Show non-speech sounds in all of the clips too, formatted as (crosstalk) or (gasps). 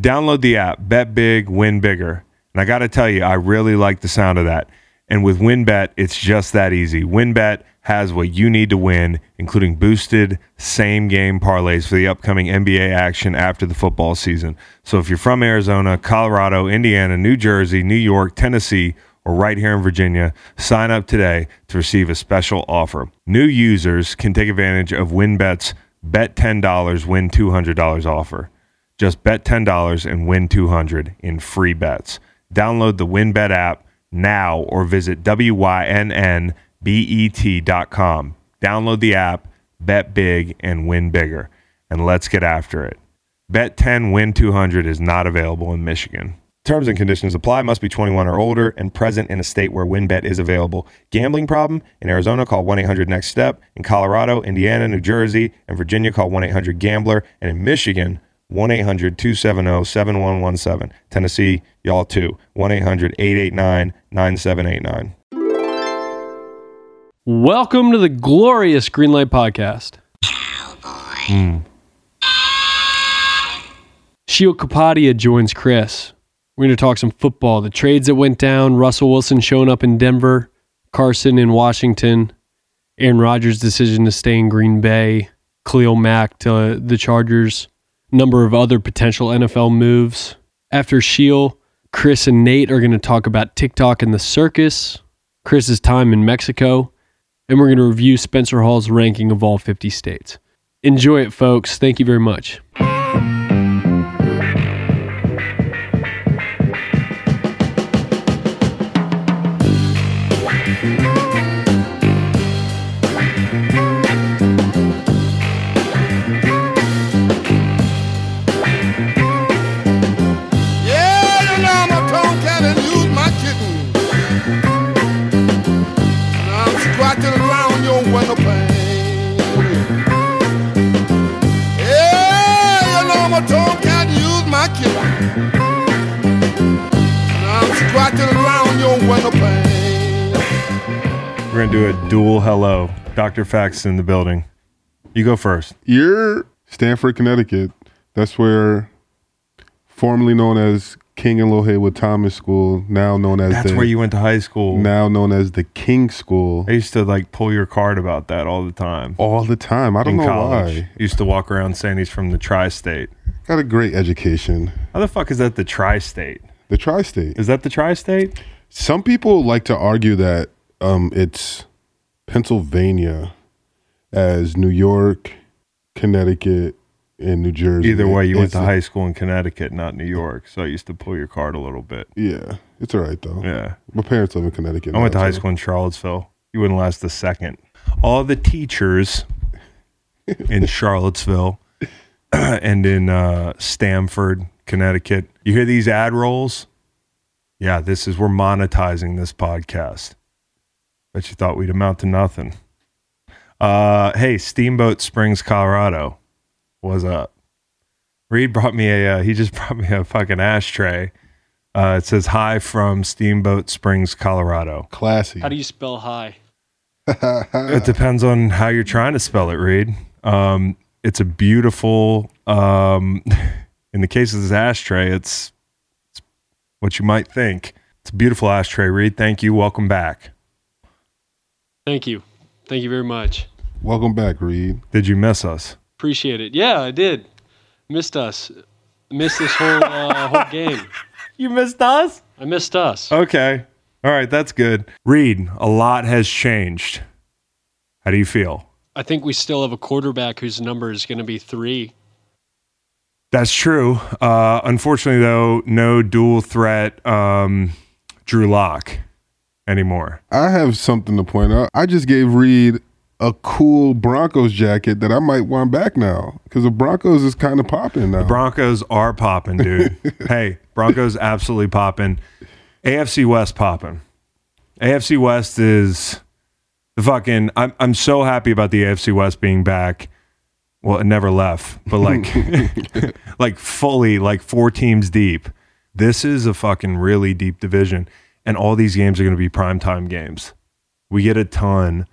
Download the app, bet big, win bigger. And I got to tell you, I really like the sound of that. And with WynnBET, it's just that easy. WynnBET has what you need to win, including boosted same game parlays for the upcoming NBA action after the football season. So if you're from Arizona, Colorado, Indiana, New Jersey, New York, Tennessee, or right here in Virginia, sign up today to receive a special offer. New users can take advantage of WynnBET's bet $10, win $200 offer. Just bet $10 and win 200 in free bets. Download the WynnBET app now or visit wynnbet.com. Download the app, bet big and win bigger. And let's get after it. Bet 10 win 200 is not available in Michigan. Terms and conditions apply. Must be 21 or older and present in a state where WynnBET is available. Gambling problem? In Arizona, call 1 800 NEXT STEP. In Colorado, Indiana, New Jersey, and Virginia, call 1 800 GAMBLER. And in Michigan, 1 800 270 7117. Tennessee, y'all too. 1 800 889 9789. Welcome to the glorious Greenlight Podcast. Cowboy. Hmm. Sheil Kapadia joins Chris. We're going to talk some football, the trades that went down, Russell Wilson showing up in Denver, Carson in Washington, Aaron Rodgers' decision to stay in Green Bay, Khalil Mack to the Chargers, number of other potential NFL moves. After Sheil, Chris and Nate are going to talk about TikTok and the circus, Chris's time in Mexico, and we're going to review Spencer Hall's ranking of all 50 states. Enjoy it, folks. Thank you very much. We're going to do a dual hello. Dr. Fax in the building. You go first. You're Stamford, Connecticut. That's where, formerly known as King and Low Heywood Thomas School, now known as That's the, where you went to high school. now known as the King School. I used to like pull your card about that all the time. All the time. I don't in know college. why. Used to walk around saying he's from the tri-state. Got a great education. How the fuck is that the tri-state? The tri-state. Is that the tri-state? Some people like to argue that um, it's Pennsylvania as New York, Connecticut, and New Jersey. Either way, you went to high school in Connecticut, not New York. So I used to pull your card a little bit. Yeah, it's all right though. Yeah. My parents live in Connecticut. I went to high school in Charlottesville. You wouldn't last a second. All the teachers (laughs) in Charlottesville (clears throat) and in uh, Stamford, Connecticut. You hear these ad rolls? Yeah, this is we're monetizing this podcast. Bet you thought we'd amount to nothing. Uh, hey, Steamboat Springs, Colorado. What's up? Reed brought me a. Uh, he just (laughs) brought me a fucking ashtray. Uh, it says hi from Steamboat Springs, Colorado. Classy. How do you spell hi? It depends on how you're trying to spell it, Reed. Um, it's a beautiful. Um, (laughs) in the case of this ashtray, it's, it's what you might think. It's a beautiful ashtray, Reed. Thank you. Welcome back. Thank you. Thank you very much. Welcome back, Reed. Did you miss us? Appreciate it. Yeah, I did. Missed us. Missed this whole uh, whole game. (laughs) You missed us? I missed us. Okay. All right. That's good. Reed, a lot has changed. How do you feel? I think we still have a quarterback whose number is going to be three. That's true. Uh, unfortunately, though, no dual threat um, Drew Lock anymore. I have something to point out. I just gave Reed a cool Broncos jacket that I might want back now because the Broncos is kind of popping now. Broncos are popping, dude. (laughs) hey, Broncos absolutely popping. AFC West popping. AFC West is the fucking. I'm I'm so happy about the AFC West being back. Well, it never left, but like, (laughs) (laughs) like fully, like four teams deep. This is a fucking really deep division, and all these games are going to be primetime games. We get a ton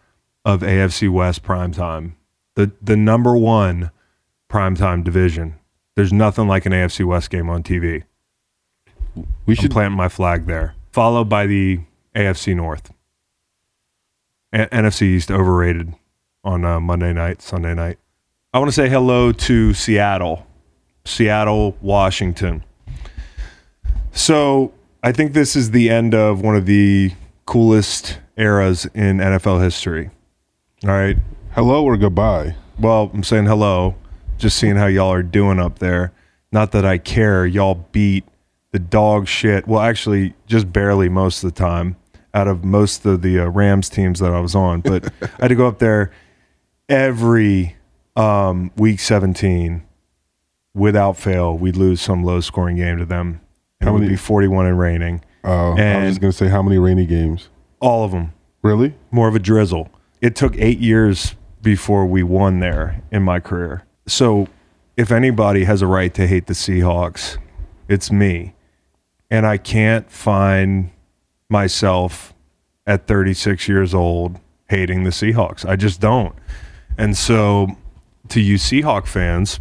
of AFC West primetime. The the number one primetime division There's nothing like an AFC West game on TV. We I'm should planting my flag there. Followed by the AFC North. A- NFC East overrated on uh, Monday night, Sunday night. I want to say hello to Seattle, Seattle, Washington. So I think this is the end of one of the coolest eras in NFL history. All right. hello or goodbye. Well, I'm saying hello, just seeing how y'all are doing up there. Not that I care. Y'all beat the dog shit. Well, actually, just barely most of the time out of most of the uh, Rams teams that I was on. But (laughs) I had to go up there every um, week 17 without fail. We'd lose some low scoring game to them. And How it would many- be 41 and raining. Oh, Uh, I was just gonna say how many rainy games? All of them. Really? more of a drizzle. It took eight years before we won there in my career. So, if anybody has a right to hate the Seahawks, it's me. And I can't find myself at 36 years old hating the Seahawks. I just don't. And so, to you Seahawk fans,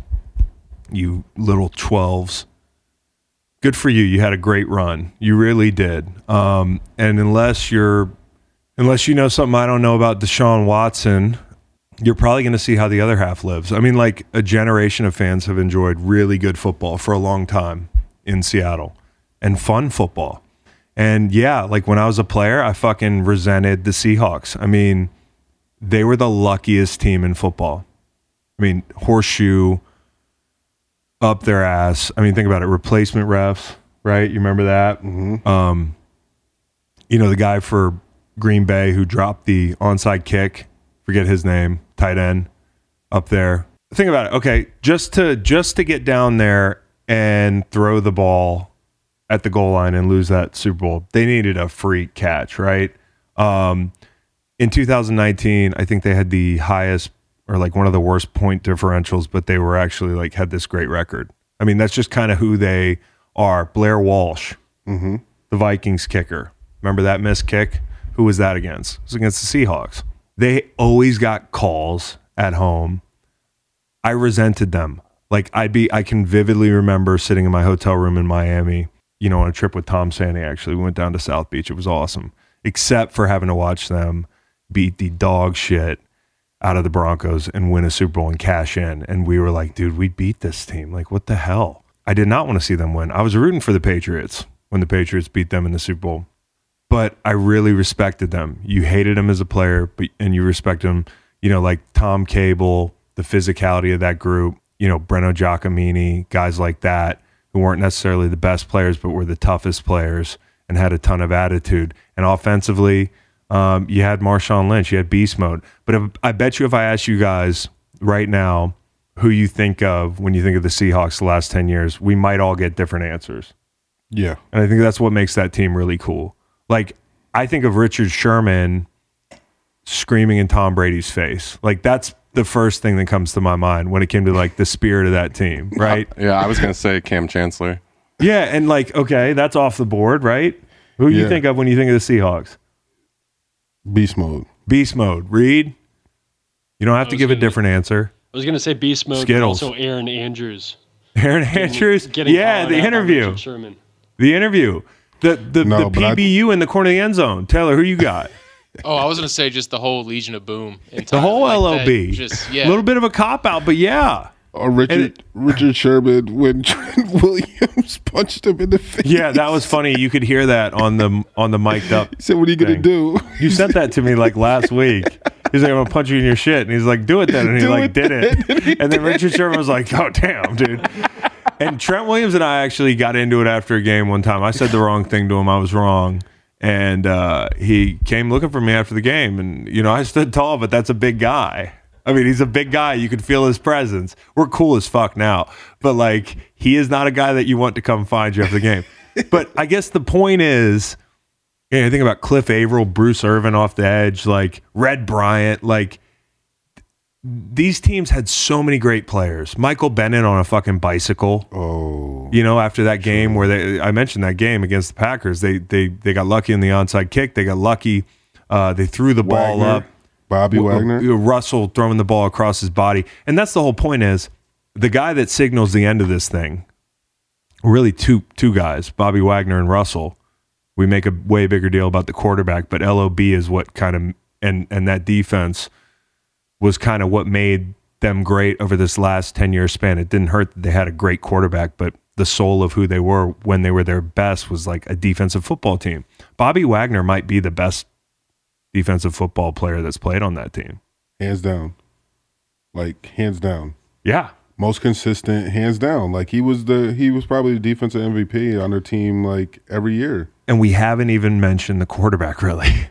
you little 12s, good for you. You had a great run. You really did. Um, and unless you're unless you know something I don't know about Deshaun Watson, you're probably going to see how the other half lives. I mean, like a generation of fans have enjoyed really good football for a long time in Seattle and fun football. And yeah, like when I was a player, I fucking resented the Seahawks. I mean, they were the luckiest team in football. I mean, horseshoe up their ass. I mean, think about it. Replacement refs, right? You remember that? Um, you know, the guy for Green Bay who dropped the onside kick, forget his name, tight end up there. Think about it. Okay, just to just to get down there and throw the ball at the goal line and lose that Super Bowl, they needed a freak catch, right? Um, in 2019, I think they had the highest or like one of the worst point differentials, but they were actually like had this great record. I mean, that's just kind of who they are. Blair Walsh, mm-hmm. the Vikings kicker. Remember that missed kick? Who was that against? It was against the Seahawks. They always got calls at home. I resented them. Like I'd be, I can vividly remember sitting in my hotel room in Miami, you know, on a trip with Tom Sandy. Actually, we went down to South Beach. It was awesome, except for having to watch them beat the dog shit out of the Broncos and win a Super Bowl and cash in. And we were like, dude, we beat this team. Like, what the hell? I did not want to see them win. I was rooting for the Patriots when the Patriots beat them in the Super Bowl but I really respected them. You hated him as a player, but and you respect him. You know, like Tom Cable, the physicality of that group. You know, Breno Giacomini, guys like that who weren't necessarily the best players, but were the toughest players and had a ton of attitude. And offensively, um, you had Marshawn Lynch, you had beast mode. But if, I bet you, if I ask you guys right now who you think of when you think of the Seahawks the last ten years, we might all get different answers. Yeah. And I think that's what makes that team really cool. Like, I think of Richard Sherman screaming in Tom Brady's face. Like, that's the first thing that comes to my mind when it came to like the spirit of that team, (laughs) right? Yeah, I was gonna say Kam Chancellor. yeah. And like, okay, that's off the board, right? Who do you think of when you think of the Seahawks? Beast mode. Beast mode. Reed? You don't have to give a gonna- different answer. I was gonna say beast mode, but Skittles. also Erin Andrews. Erin Andrews? Getting yeah, the interview. Sherman. The interview. The, the, No, the but I- PBU in the corner of the end zone. Taylor, who you got? (laughs) Oh, I was gonna say just the whole Legion of Boom. The whole LOB. Just yeah. A little bit of a cop out, but yeah. Or Richard it- Richard Sherman when (laughs) Trent Williams (laughs) punched him in the face. Yeah, that was funny. You could hear that on the on the mic'd up. He said, "What are you gonna do?" You sent that to me like last week. He's like, I'm gonna punch you in your shit, and he's like, do it then, and he Do like it did it. (laughs) And then Richard Sherman was like, oh damn, dude. And Trent Williams and I actually got into it after a game one time. I said the wrong thing to him. I was wrong. And uh, he came looking for me after the game. And, you know, I stood tall, but that's a big guy. I mean, he's a big guy. You could feel his presence. We're cool as fuck now. But, like, he is not a guy that you want to come find you after the game. (laughs) but I guess the point is, you know, think about Cliff Avril, Bruce Irvin off the edge, like Red Bryant, like these teams had so many great players. Michael Bennett on a fucking bicycle. Oh, You know, after that game where they, I mentioned that game against the Packers, they they they got lucky in the onside kick. They got lucky. Uh, they threw the ball Wagner, up. Bobby W- uh, Wagner. w- Russell throwing the ball across his body, and that's the whole point. Is the guy that signals the end of this thing, really two two guys, Bobby Wagner and Russell. We make a way bigger deal about the quarterback, but LOB is what kind of and and that defense was kind of what made them great over this last 10 year span. It didn't hurt that they had a great quarterback, but the soul of who they were when they were their best was like a defensive football team. Bobby Wagner might be the best defensive football player that's played on that team. Hands down. Like hands down. Yeah. Most consistent, hands down. Like he was the he was probably the defensive MVP on their team like every year. And we haven't even mentioned the quarterback (laughs) really.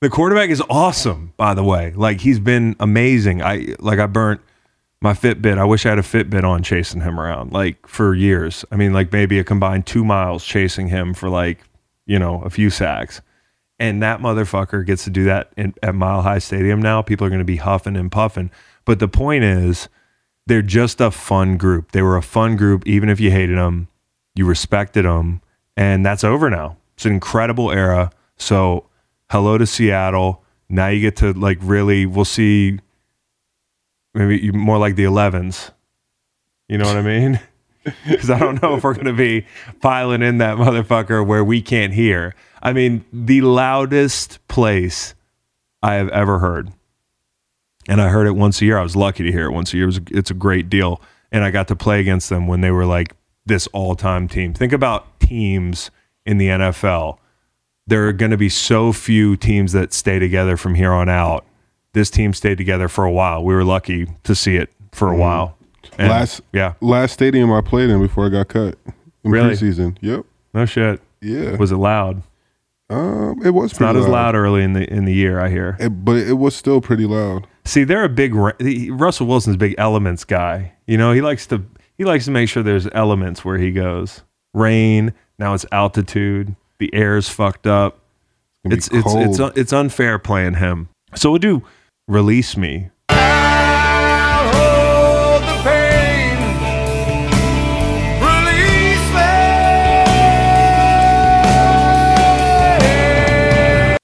The quarterback is awesome, by the way. Like he's been amazing. I like I burnt my Fitbit. I wish I had a Fitbit on chasing him around like for years. I mean, like maybe a combined two miles chasing him for like, you know, a few sacks. And that motherfucker gets to do that in, at Mile High Stadium now. People are going to be huffing and puffing. But the point is, they're just a fun group. They were a fun group, even if you hated them, you respected them, and that's over now. It's an incredible era. So, hello to Seattle. Now you get to like really, we'll see maybe more like the 11s. You know what I mean? (laughs) Because I don't know if we're going to be piling in that motherfucker where we can't hear. I mean, the loudest place I have ever heard. And I heard it once a year. I was lucky to hear it once a year. It was, it's a great deal. And I got to play against them when they were like this all time team. Think about teams in the NFL. There are going to be so few teams that stay together from here on out. This team stayed together for a while. We were lucky to see it for a mm-hmm. while. And, last yeah, last stadium I played in before I got cut. In Really? preseason. Yep. no shit. Yeah. Was it loud? Um it was It's not pretty as loud early in the in the year. I hear. It, but it was still pretty loud. See, they're a big Russell Wilson's big elements guy. You know, he likes to he likes to make sure there's elements where he goes. Rain, now it's altitude. The air's fucked up. gonna It's it's it's it's unfair playing him. So we'll do release me.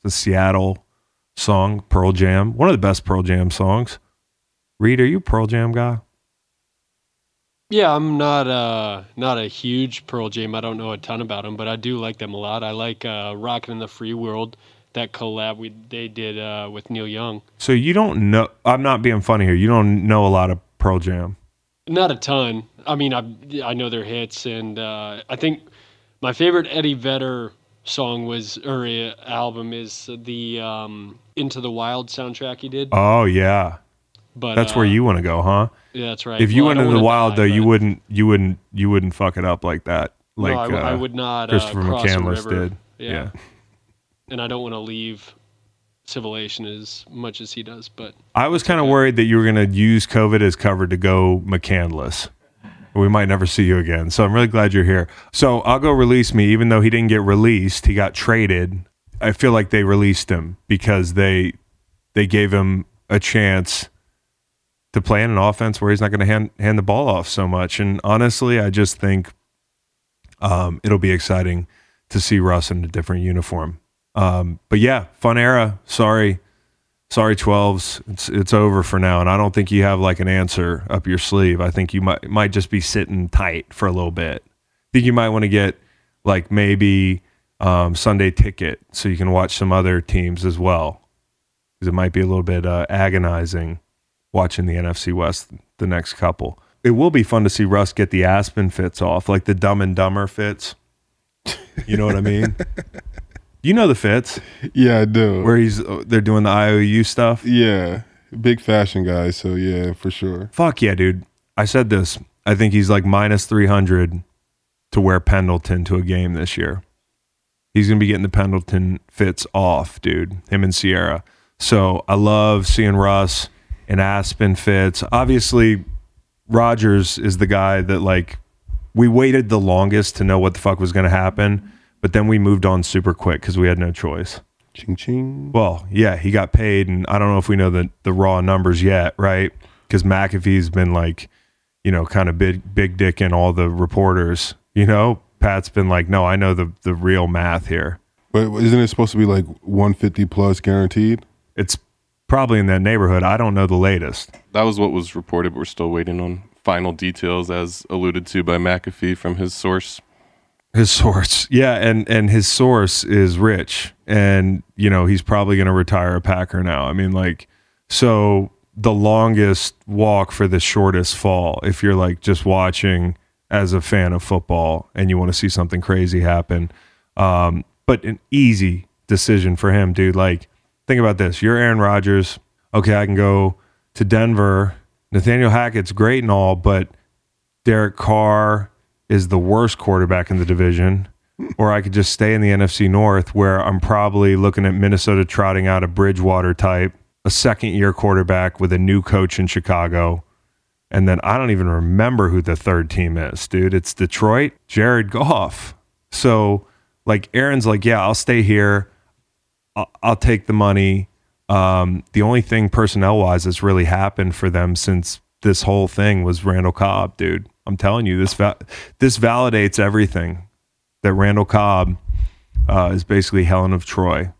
The Seattle song, Pearl Jam, one of the best Pearl Jam songs. Reed, are you a Pearl Jam guy? Yeah, I'm not uh not a huge Pearl Jam. I don't know a ton about them, but I do like them a lot. I like uh, "Rockin' in the Free World," that collab we they did uh, with Neil Young. So you don't know. I'm not being funny here. You don't know a lot of Pearl Jam. Not a ton. I mean, I I know their hits, and uh, I think my favorite Eddie Vedder song was or uh, album is the um, Into the Wild soundtrack he did. Oh yeah, But that's uh, where you want to go, huh? Yeah, that's right. If you Well, went into the wild die, though, you wouldn't, you wouldn't, you wouldn't fuck it up like that. Like no, I, w- I uh, would not. Christopher uh, McCandless did. Yeah. Yeah. and I don't want to leave civilization as much as he does. But I was kind of worried that you were going to use COVID as cover to go McCandless. We might never see you again. So I'm really glad you're here. So I'll go release me, even though he didn't get released, he got traded. I feel like they released him because they they gave him a chance to play in an offense where he's not going to hand hand the ball off so much. And honestly, I just think um, it'll be exciting to see Russ in a different uniform. Um, but yeah, fun era. Sorry, sorry, 12s. It's it's over for now, and I don't think you have like an answer up your sleeve. I think you might might just be sitting tight for a little bit. I think you might want to get like maybe um, Sunday ticket so you can watch some other teams as well, because it might be a little bit uh, agonizing watching the NFC West the next couple. It will be fun to see Russ get the Aspen fits off, like the Dumb and Dumber fits. You know what I mean? (laughs) you know the fits Yeah, I do. where he's they're doing the IOU stuff. yeah. Big fashion guy, so yeah, for sure. Fuck yeah, dude. I said this. I think he's like minus 300 to wear Pendleton to a game this year. He's going to be getting the Pendleton fits off, dude. Him and Ciara. So I love seeing Russ and Aspen fits. Obviously, Rodgers is the guy that like we waited the longest to know what the fuck was going to happen, but then we moved on super quick because we had no choice. Ching ching. Well, yeah, he got paid, and I don't know if we know the the raw numbers yet, right? Because McAfee's been like, you know, kind of big big dick in all the reporters. You know, Pat's been like, no, I know the the real math here. But isn't it supposed to be like 150 plus guaranteed? It's probably in that neighborhood. I don't know the latest. That was what was reported. But we're still waiting on final details as alluded to by McAfee from his source. His source, (laughs) yeah, and and his source is rich, and you know he's probably going to retire a Packer now. I mean, like, so the longest walk for the shortest fall. If you're like just watching as a fan of football and you want to see something crazy happen, um, but an easy decision for him, dude. Like, think about this: you're Aaron Rodgers. Okay, I can go to Denver. Nathaniel Hackett's great and all, but Derek Carr is the worst quarterback in the division. Or I could just stay in the NFC North where I'm probably looking at Minnesota trotting out a Bridgewater type, a second year quarterback with a new coach in Chicago. And then I don't even remember who the third team is, dude. It's Detroit, Jared Goff. So, like, Aaron's like, yeah, I'll stay here. I'll, I'll take the money. Um, the only thing personnel wise that's really happened for them since this whole thing was Randall Cobb, dude. I'm telling you, this va- this validates everything that Randall Cobb uh, is basically Helen of Troy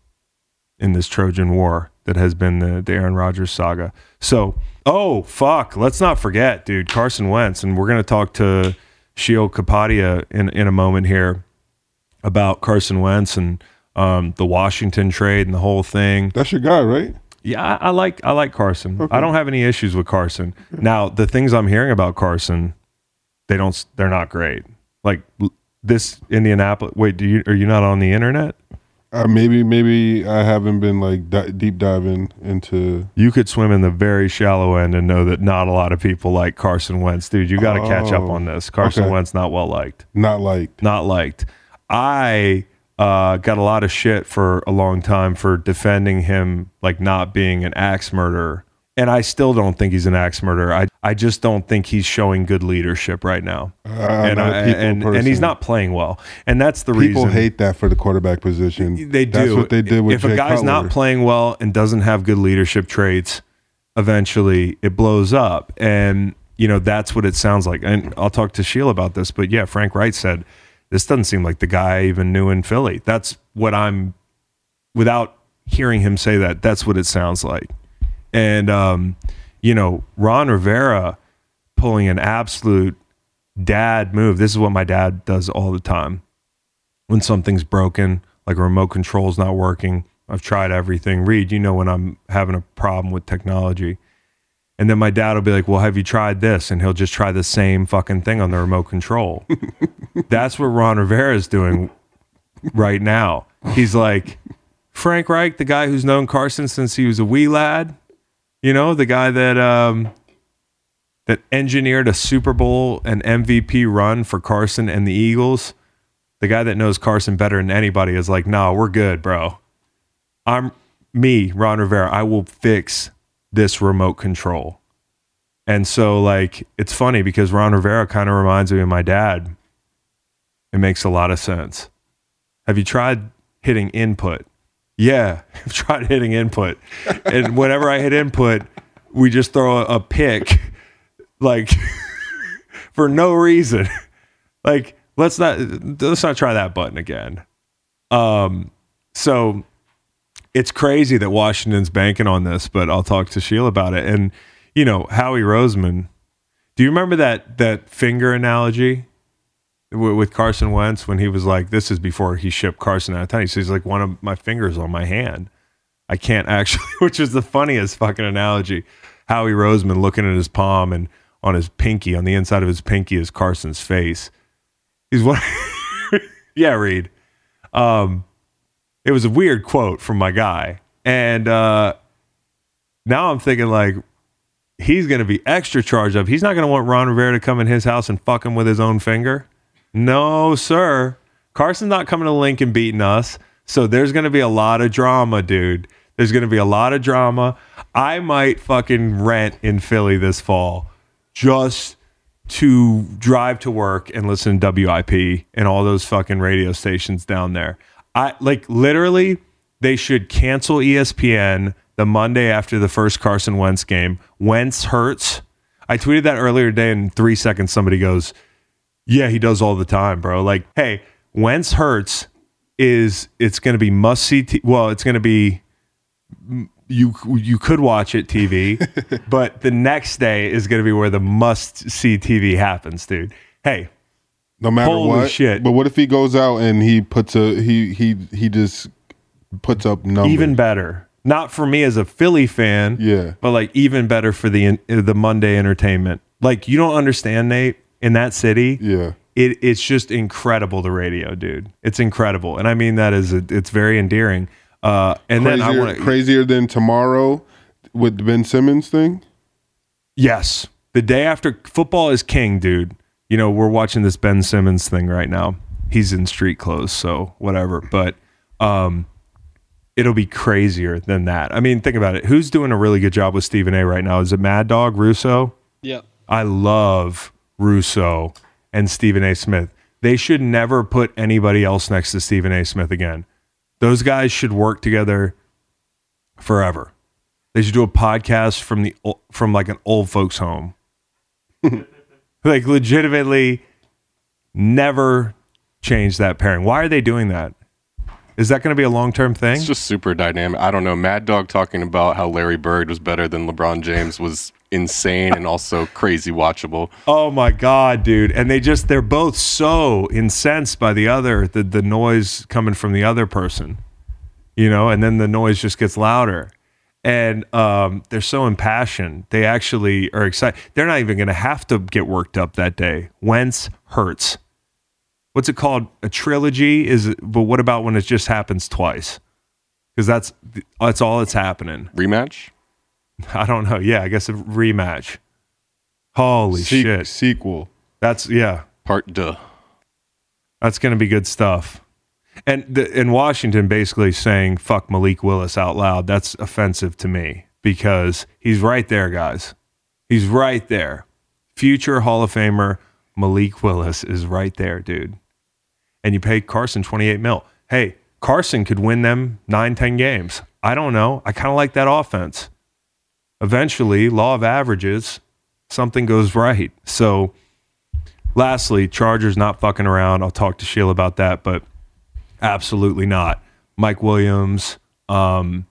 in this Trojan War that has been the, the Aaron Rodgers saga. So, oh fuck, let's not forget, dude, Carson Wentz, and we're gonna talk to Sheil Kapadia in in a moment here about Carson Wentz and um, the Washington trade and the whole thing. That's your guy, right? Yeah, I, I like I like Carson. I don't have any issues with Carson. Now, the things I'm hearing about Carson, they don't they're not great. Like this Indianapolis. Wait, do you are you not on the internet? Uh, maybe maybe I haven't been like di- deep diving into. You could swim in the very shallow end and know that not a lot of people like Carson Wentz, dude. You got to catch up Oh, on this. Carson okay. Wentz not well liked. Not liked. not liked. I uh, got a lot of shit for a long time for defending him like not being an axe murderer. And I still don't think he's an axe murderer. I, I just don't think he's showing good leadership right now. I'm and, I, and, and he's not playing well. And that's the people reason People hate that for the quarterback position. they do. That's what they did with if Jay a guy's Cutler. not playing well and doesn't have good leadership traits, eventually it blows up. And you know that's what it sounds like. And I'll talk to Sheil about this. But yeah, Frank Reich said this doesn't seem like the guy I even knew in Philly. That's what I'm. Without hearing him say that, that's what it sounds like. And um, you know, Ron Rivera pulling an absolute dad move. This is what my dad does all the time when something's broken, like a remote control's not working. I've tried everything. Reed, you know when I'm having a problem with technology. And then my dad will be like, Well, have you tried this? And he'll just try the same fucking thing on the remote control. (laughs) That's what Ron Rivera is doing right now. He's like, Frank Reich, the guy who's known Carson since he was a wee lad, you know, the guy that um that engineered a Super Bowl and MVP run for Carson and the Eagles the guy that knows Carson better than anybody is like, no, we're good, bro. I'm me, Ron Rivera. I will fix this remote control. And so, like, it's funny because Ron Rivera kind of reminds me of my dad. It makes a lot of sense. Have you tried hitting input? Yeah, (laughs) I've tried hitting input. and whenever I hit input, we just throw a, a pick, like, (laughs) for no reason. like, let's not let's not try that button again. Um, so it's crazy that Washington's banking on this, but I'll talk to Sheil about it. And you know, Howie Roseman. Do you remember that that finger analogy with, Carson Wentz when he was like, "This is before he shipped Carson out of town." He says, "Like one of my fingers on my hand, I can't actually," (laughs) which is the funniest fucking analogy. Howie Roseman looking at his palm and on his pinky, on the inside of his pinky, is Carson's face. He's one. (laughs) yeah, Reed. Um, it was a weird quote from my guy, and uh, now I'm thinking like he's going to be extra charged up. He's not going to want Ron Rivera to come in his house and fuck him with his own finger. No, sir. Carson's not coming to Lincoln beating us. So there's going to be a lot of drama, dude. There's going to be a lot of drama. I might fucking rent in Philly this fall just to drive to work and listen to WIP and all those fucking radio stations down there. I like literally they should cancel ESPN the Monday after the first Carson Wentz game. Wentz hurts. I tweeted that earlier today in 3 seconds somebody goes, "Yeah, he does all the time, bro." Like, "Hey, Wentz hurts is it's going to be must see t- well, it's going to be you you could watch it TV, (laughs) but the next day is going to be where the must see TV happens, dude. Hey, No matter Holy what. shit. But what if he goes out and he puts a he he he just puts up numbers? even better. Not for me as a Philly fan, Yeah. but like even better for the uh, the Monday entertainment. Like you don't understand, Nate. In that city, Yeah. it it's just incredible. The radio, dude, it's incredible, and I mean that is a, it's very endearing. Uh, and then I want crazier than tomorrow with the Ben Simmons thing. Yes. The day after football is king, dude. You know, we're watching this Ben Simmons thing right now. He's in street clothes, so whatever. But um it'll be crazier than that. I mean, think about it. Who's doing a really good job with Stephen A right now? Is it Mad Dog Russo? Yep. I love Russo and Stephen A. Smith. They should never put anybody else next to Stephen A. Smith again. Those guys should work together forever. They should do a podcast from the from like an old folks home. (laughs) like legitimately never change that pairing. Why are they doing that? Is that going to be a long-term thing? It's just super dynamic. I don't know. Mad Dog talking about how Larry Bird was better than LeBron James was insane and also crazy watchable. Oh my god, dude! And they just they're both so incensed by the other, the the noise coming from the other person, you know, and then the noise just gets louder, and um, they're so impassioned. They actually are excited. They're not even going to have to get worked up that day. Wentz hurts. What's it called? A trilogy is, it, but what about when it just happens twice? Because that's that's all that's happening. Rematch? (laughs) I don't know. Yeah, I guess a rematch. Holy Se- shit! Sequel. That's yeah. Part duh. That's going to be good stuff. And the, in Washington, basically saying "fuck Malik Willis" out loud. That's offensive to me because he's right there, guys. He's right there. Future Hall of Famer Malik Willis is right there, dude. And you pay Carson twenty eight mil. Hey, Carson could win them nine, ten games. I don't know. I kind of like that offense. Eventually, law of averages, something goes right. So Lastly, Chargers not fucking around. I'll talk to Sheil about that, but absolutely not. Mike Williams, um,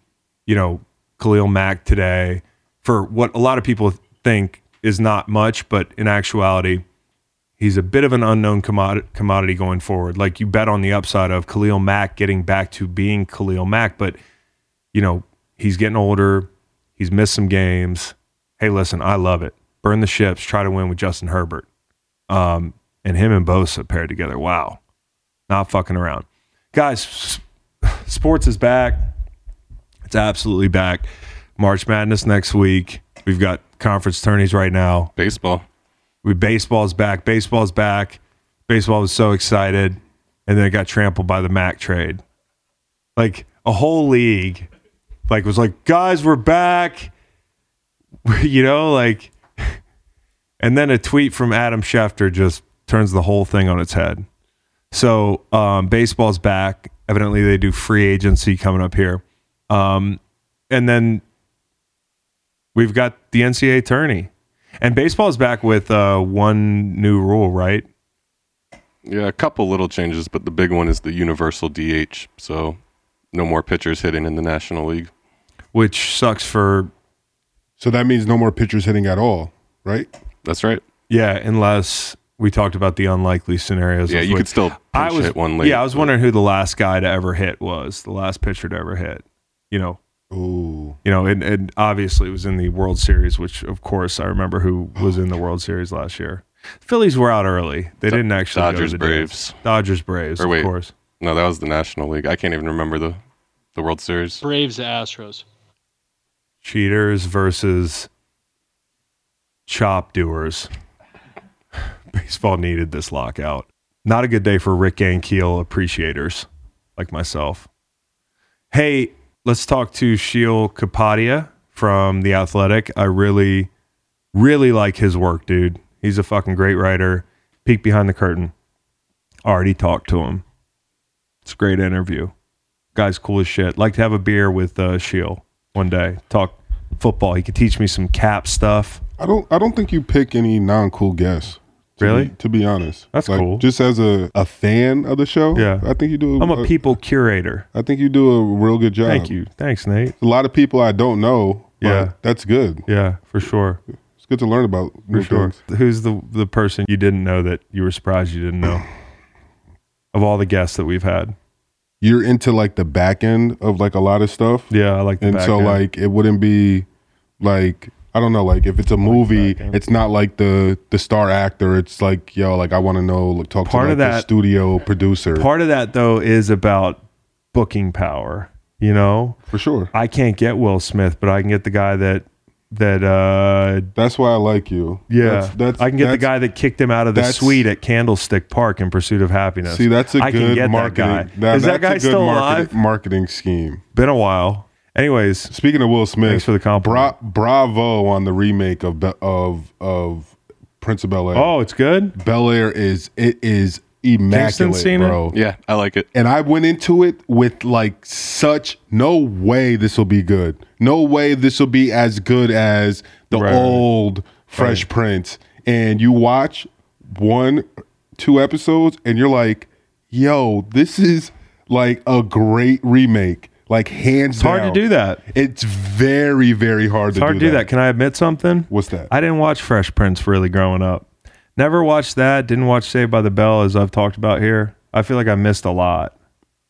you know, Khalil Mack today for what a lot of people think is not much, but in actuality, he's a bit of an unknown commodity, commodity going forward. Like you bet on the upside of Khalil Mack getting back to being Khalil Mack, but you know, he's getting older. He's missed some games. Hey, listen, I love it. Burn the ships. Try to win with Justin Herbert um, and him and Bosa paired together. Wow, not fucking around, guys. Sports is back. It's absolutely back. March Madness next week. We've got conference tourneys right now. Baseball. We baseball's back. Baseball's back. Baseball was so excited, and then it got trampled by the Mack trade. Like a whole league, like was like, guys, we're back. (laughs) you know, like, (laughs) and then a tweet from Adam Schefter just turns the whole thing on its head. So um, baseball's back. Evidently, they do free agency coming up here, um, and then we've got the NCAA tourney. And baseball's back with uh, one new rule, right? Yeah, a couple little changes, but the big one is the universal DH. So no more pitchers hitting in the National League. Which sucks for So that means no more pitchers hitting at all, right? That's right. yeah, unless we talked about the unlikely scenarios. Yeah, you which- could still pinch I was hit one late. yeah, I was wondering who the last guy to ever hit was, the last pitcher to ever hit. You know, Ooh. you know, and, and obviously it was in the World Series, which of course I remember who was in the oh, World Series last year. Phillies were out early. They didn't actually go to Dodgers, the Braves. dance. Dodgers Braves, Or of course. No, that was the National League. I can't even remember the the World Series. Braves, Astros. Cheaters versus chop doers. (laughs) Baseball needed this lockout. Not a good day for Rick Ankiel appreciators like myself. Hey, let's talk to Sheil Kapadia from The Athletic. I really, really like his work, dude. He's a fucking great writer. Peek behind the curtain. Already talked to him. It's a great interview. Guy's cool as shit. Like to have a beer with uh, Sheil one day. Talk football. He could teach me some cap stuff. I don't I don't think you pick any non cool guests. To Really? Be, to be honest, That's Like, cool. Just as a, a fan of the show, Yeah. I think you do. I'm a people curator. I think you do a real good job. Thank you. Thanks, Nate. A lot of people I don't know. Yeah. that's good. Yeah, for sure. It's good to learn about new For sure. things. Who's the the person you didn't know that you were surprised you didn't know? Of all the guests that we've had. You're into like the back end of like a lot of stuff, Yeah, I like the and back so end. like it wouldn't be like I don't know, like if it's a movie, back end. it's not like the the star actor. It's like yo, like I want to know, like talk Part to of like, the that- studio producer part of that though is about booking power, you know? for sure. I can't get Will Smith, but I can get the guy that that uh That's why I like you. yeah, that's, that's I can get the guy that kicked him out of the suite at Candlestick Park in Pursuit of Happiness. See, that's a I good marketing. that guy. That- Is that that's a guy good still marketing, alive? marketing scheme. Been a while. Anyways, Speaking of Will Smith, Thanks for the compliment. Bra- bravo on the remake of Be- of of Prince of Bel Air. oh, it's good. Bel Air is it is immaculate, seen it? bro. Yeah, I like it. And I went into it with like such no way this will be good. No way this will be as good as the Right, right. old Fresh Prince. And you watch one, two episodes, and you're like, "Yo, this is like a great remake." Like hands It's hard to do that. It's very, very hard It's to hard do to do that. Can I admit something? What's that? I didn't watch Fresh Prince really growing up. Never watched that. Didn't watch Saved by the Bell as I've talked about here. I feel like I missed a lot.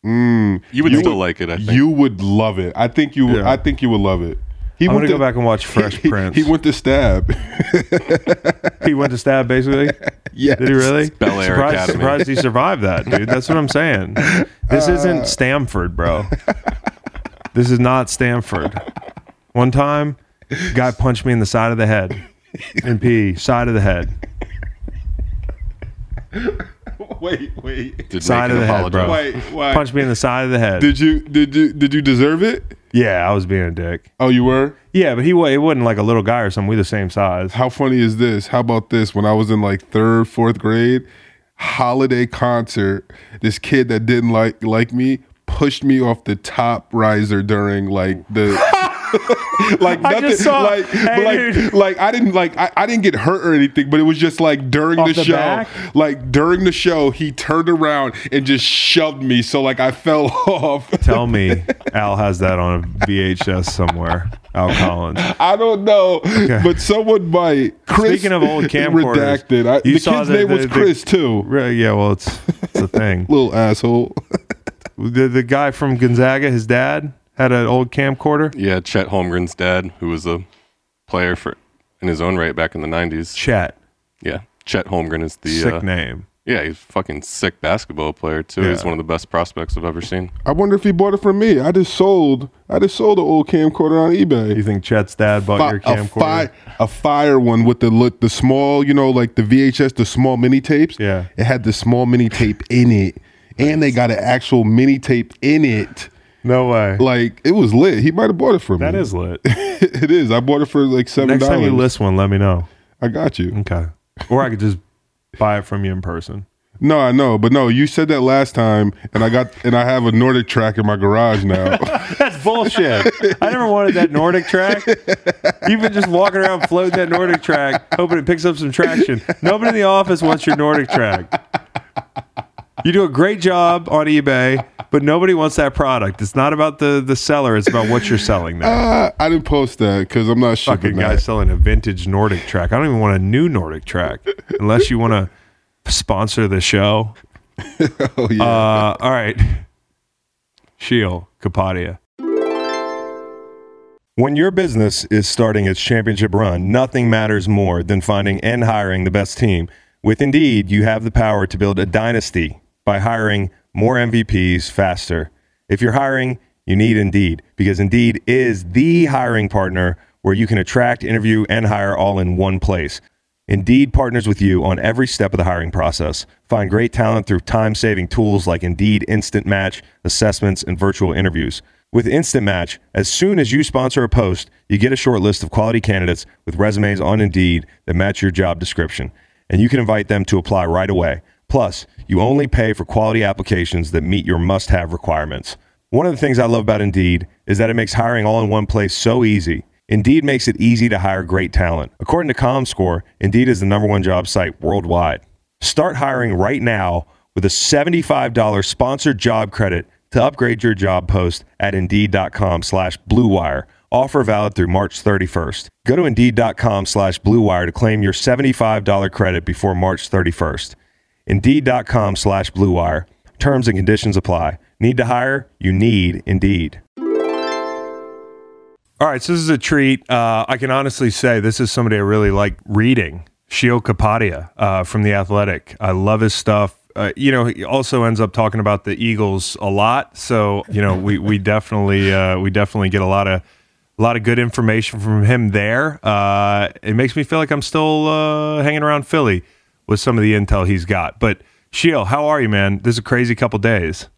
Mm. You would You still would- like it, I think. You would love it. I think you. Yeah. I think you would love it. He I'm went gonna go back and watch (laughs) Fresh he, Prince. He went to stab. (laughs) He went to stab basically. (laughs) Yeah. Did he really? Bel Air surprised, Academy. surprised he survived that, dude. That's what I'm saying. This uh, isn't Stanford, bro. This is not Stanford. One time, guy punched me in the side of the head. In P, side of the head. (laughs) Wait, wait. Did Side of the head, bro. apologize? Wait, why? Punched me in the side of the head. Did you did you did you deserve it? Yeah, I was being a dick. Oh, you were. Yeah, but he wa- it wasn't like a little guy or something. We the same size. How funny is this? How about this? When I was in like third, fourth grade, holiday concert, this kid that didn't like like me pushed me off the top riser during like the (laughs) like I nothing saw- like Hey, like dude. like I didn't like I, I didn't get hurt or anything, but it was just like during Off the, the show, back? like during the show, he turned around and just shoved me, so like I fell (laughs) off. Tell me Al has that on a VHS somewhere. Al Collins. I don't know, but someone might. Chris, Speaking of old (laughs) camcorders, redacted. I, the kid's the- name was the- the- Chris too. Right, yeah, well, it's it's a thing. Little asshole. The the guy from Gonzaga, his dad had an old camcorder. Yeah, Chet Holmgren's dad, who was a player for in his own right back in the '90s. Chet, Yeah, Chet Holmgren is the sick uh, name. yeah, he's a fucking sick basketball player too. He's one of the best prospects I've ever seen. I wonder if he bought it from me. I just sold. I just sold an old camcorder on eBay. You think Chet's dad bought Fi- your a, camcorder? fi- a fire one with the look, the small, you know, like the VHS, the small mini tapes. Yeah. it had the small mini tape in it, and they got an actual mini tape in it. No way. Like it was lit. He might have bought it for me. That is lit. (laughs) it is. I bought it for like seven Next time you list one, let me know. I got you. Okay. Or I could just buy it from you in person. No, I know, but no, you said that last time, and I got and I have a NordicTrack in my garage now. (laughs) That's bullshit. I never wanted that NordicTrack. You've been just walking around floating that NordicTrack, hoping it picks up some traction. Nobody in the office wants your Nordic track. You do a great job on eBay, but nobody wants that product. It's not about the the seller; it's about what you're selling there. Uh, I didn't post that because I'm not sure. Fucking guy that. selling a vintage NordicTrack. I don't even want a new NordicTrack unless you want to sponsor the show. (laughs) Oh yeah. Uh, all right. Sheil Kapadia. When your business is starting its championship run, nothing matters more than finding and hiring the best team. With Indeed, you have the power to build a dynasty by hiring more MVPs faster. If you're hiring, you need Indeed because Indeed is the hiring partner where you can attract, interview, and hire all in one place. Indeed partners with you on every step of the hiring process. Find great talent through time saving tools like Indeed Instant Match, assessments, and virtual interviews. With Instant Match, as soon as you sponsor a post, you get a short list of quality candidates with resumes on Indeed that match your job description, and you can invite them to apply right away. Plus, you only pay for quality applications that meet your must have requirements. One of the things I love about Indeed is that it makes hiring all in one place so easy. Indeed makes it easy to hire great talent. According to ComScore, Indeed is the number one job site worldwide. Start hiring right now with a $75 sponsored job credit to upgrade your job post at Indeed.com slash BlueWire. Offer valid through March 31st. Go to Indeed.com slash BlueWire to claim your $75 credit before March 31st. Indeed.com slash BlueWire. Terms and conditions apply. Need to hire? You need Indeed. All right, so this is a treat. Uh, I can honestly say this is somebody I really like reading. Sheil Kapadia uh, from The Athletic. I love his stuff. Uh, you know, he also ends up talking about the Eagles a lot. So, you know, we, we definitely uh, we definitely get a lot of a lot of good information from him there. Uh, it makes me feel like I'm still uh, hanging around Philly with some of the intel he's got. But Sheil, how are you, man? This is a crazy couple days.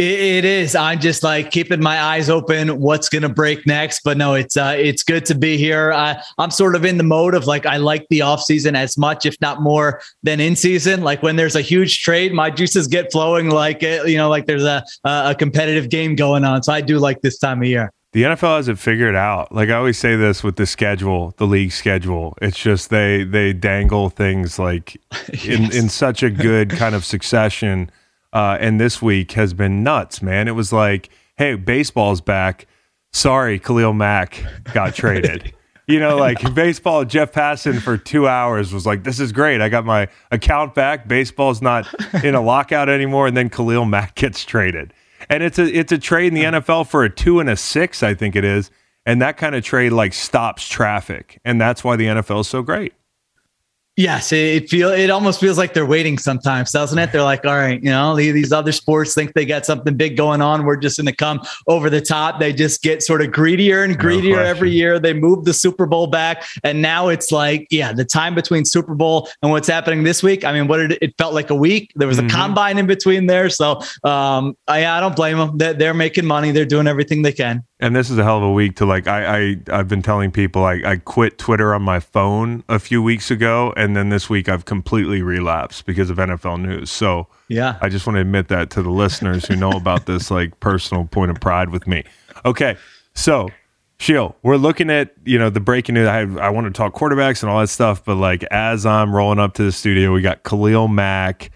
It is. I'm just like keeping my eyes open. What's going to break next? But no, it's uh, it's good to be here. Uh, I'm sort of in the mode of like I like the off season as much, if not more, than in season. Like when there's a huge trade, my juices get flowing. Like it, you know, like there's a a competitive game going on. So I do like this time of year. The NFL has it figured out. Like I always say this with the schedule, the league schedule. It's just they they dangle things like (laughs) in Yes. in such a good (laughs) kind of succession. Uh, and this week has been nuts, man. It was like, hey, baseball's back. Sorry, Khalil Mack got traded. You know, (laughs) like baseball, Jeff Passan for two hours was like, this is great. I got my account back. Baseball's not in a lockout anymore. And then Khalil Mack gets traded. And it's a it's a trade in the uh-huh. NFL for a two and a six, I think it is. And that kind of trade like stops traffic. And that's why the NFL is so great. Yes, it, it feel it almost feels like they're waiting sometimes, doesn't it? They're like, all right, you know, these other sports think they got something big going on. We're just going to come over the top. They just get sort of greedier and greedier every year. They move the Super Bowl back, and now it's like, yeah, the time between Super Bowl and what's happening this week. I mean, what did it, it felt like a week? There was a Mhm. combine in between there, so um, I, I don't blame them. They're, they're making money. They're doing everything they can. And this is a hell of a week to like. I, I I've been telling people I, I quit Twitter on my phone a few weeks ago, and then this week I've completely relapsed because of NFL news. So Yeah. I just want to admit that to the listeners who know about this (laughs) like personal point of pride with me. Okay, so Sheil, we're looking at you know the breaking news. I I want to talk quarterbacks and all that stuff, but like as I'm rolling up to the studio, we got Khalil Mack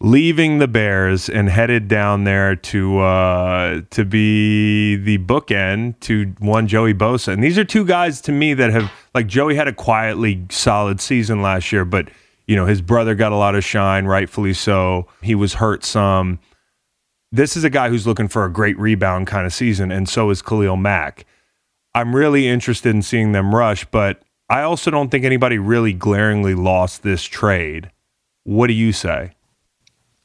leaving the Bears and headed down there to uh, to be the bookend to one Joey Bosa. And these are two guys to me that have like Joey had a quietly solid season last year, but you know his brother got a lot of shine, rightfully so. He was hurt some. This is a guy who's looking for a great rebound kind of season, and so is Khalil Mack. I'm really interested in seeing them rush, but I also don't think anybody really glaringly lost this trade. What do you say?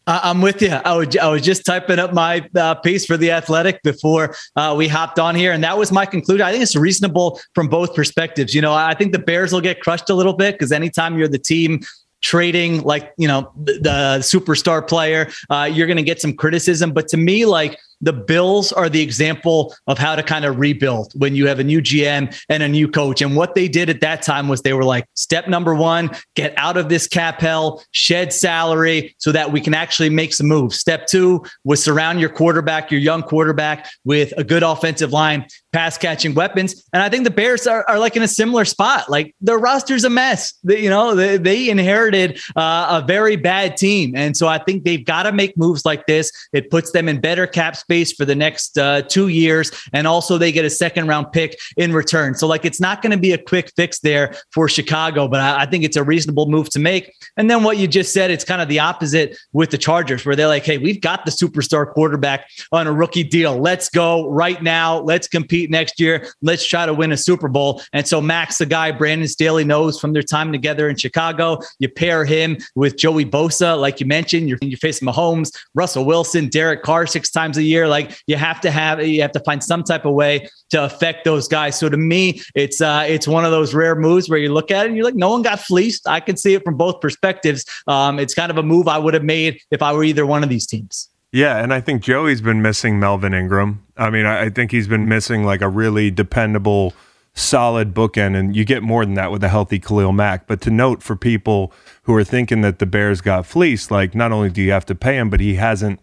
I- I'm with you. I was, I was just typing up my uh, piece for the Athletic before uh, we hopped on here, and that was my conclusion. I think it's reasonable from both perspectives. You know, I think the Bears will get crushed a little bit because anytime you're the team trading like you know the, the superstar player, uh, you're going to get some criticism. But to me, like the Bills are the example of how to kind of rebuild when you have a new GM and a new coach. And what they did at that time was they were like, step number one, get out of this cap hell, shed salary so that we can actually make some moves. Step two was surround your quarterback, your young quarterback, with a good offensive line, pass catching weapons. And I think the Bears are, are like in a similar spot. Like their roster's a mess. They, you know, they, they inherited uh, a very bad team. And so I think they've got to make moves like this. It puts them in better cap space for the next uh, two years. And also they get a second round pick in return. So like it's not going to be a quick fix there for Chicago, but I, I think it's a reasonable move to make. And then what you just said, it's kind of the opposite with the Chargers, where they're like, hey, we've got the superstar quarterback on a rookie deal. Let's go right now. Let's compete next year. Let's try to win a Super Bowl. And so Mack, the guy Brandon Staley knows from their time together in Chicago, you pair him with Joey Bosa, like you mentioned, you're, you're facing Mahomes, Russell Wilson, Derek Carr six times a year. Like you have to have, you have to find some type of way to affect those guys. So to me, it's uh, it's one of those rare moves where you look at it and you're like, no one got fleeced. I can see it from both perspectives. Um, it's kind of a move I would have made if I were either one of these teams. Yeah, and I think Joey's been missing Melvin Ingram. I mean, I I think he's been missing like a really dependable, solid bookend, and you get more than that with a healthy Khalil Mack. But to note for people who are thinking that the Bears got fleeced, like not only do you have to pay him, but he hasn't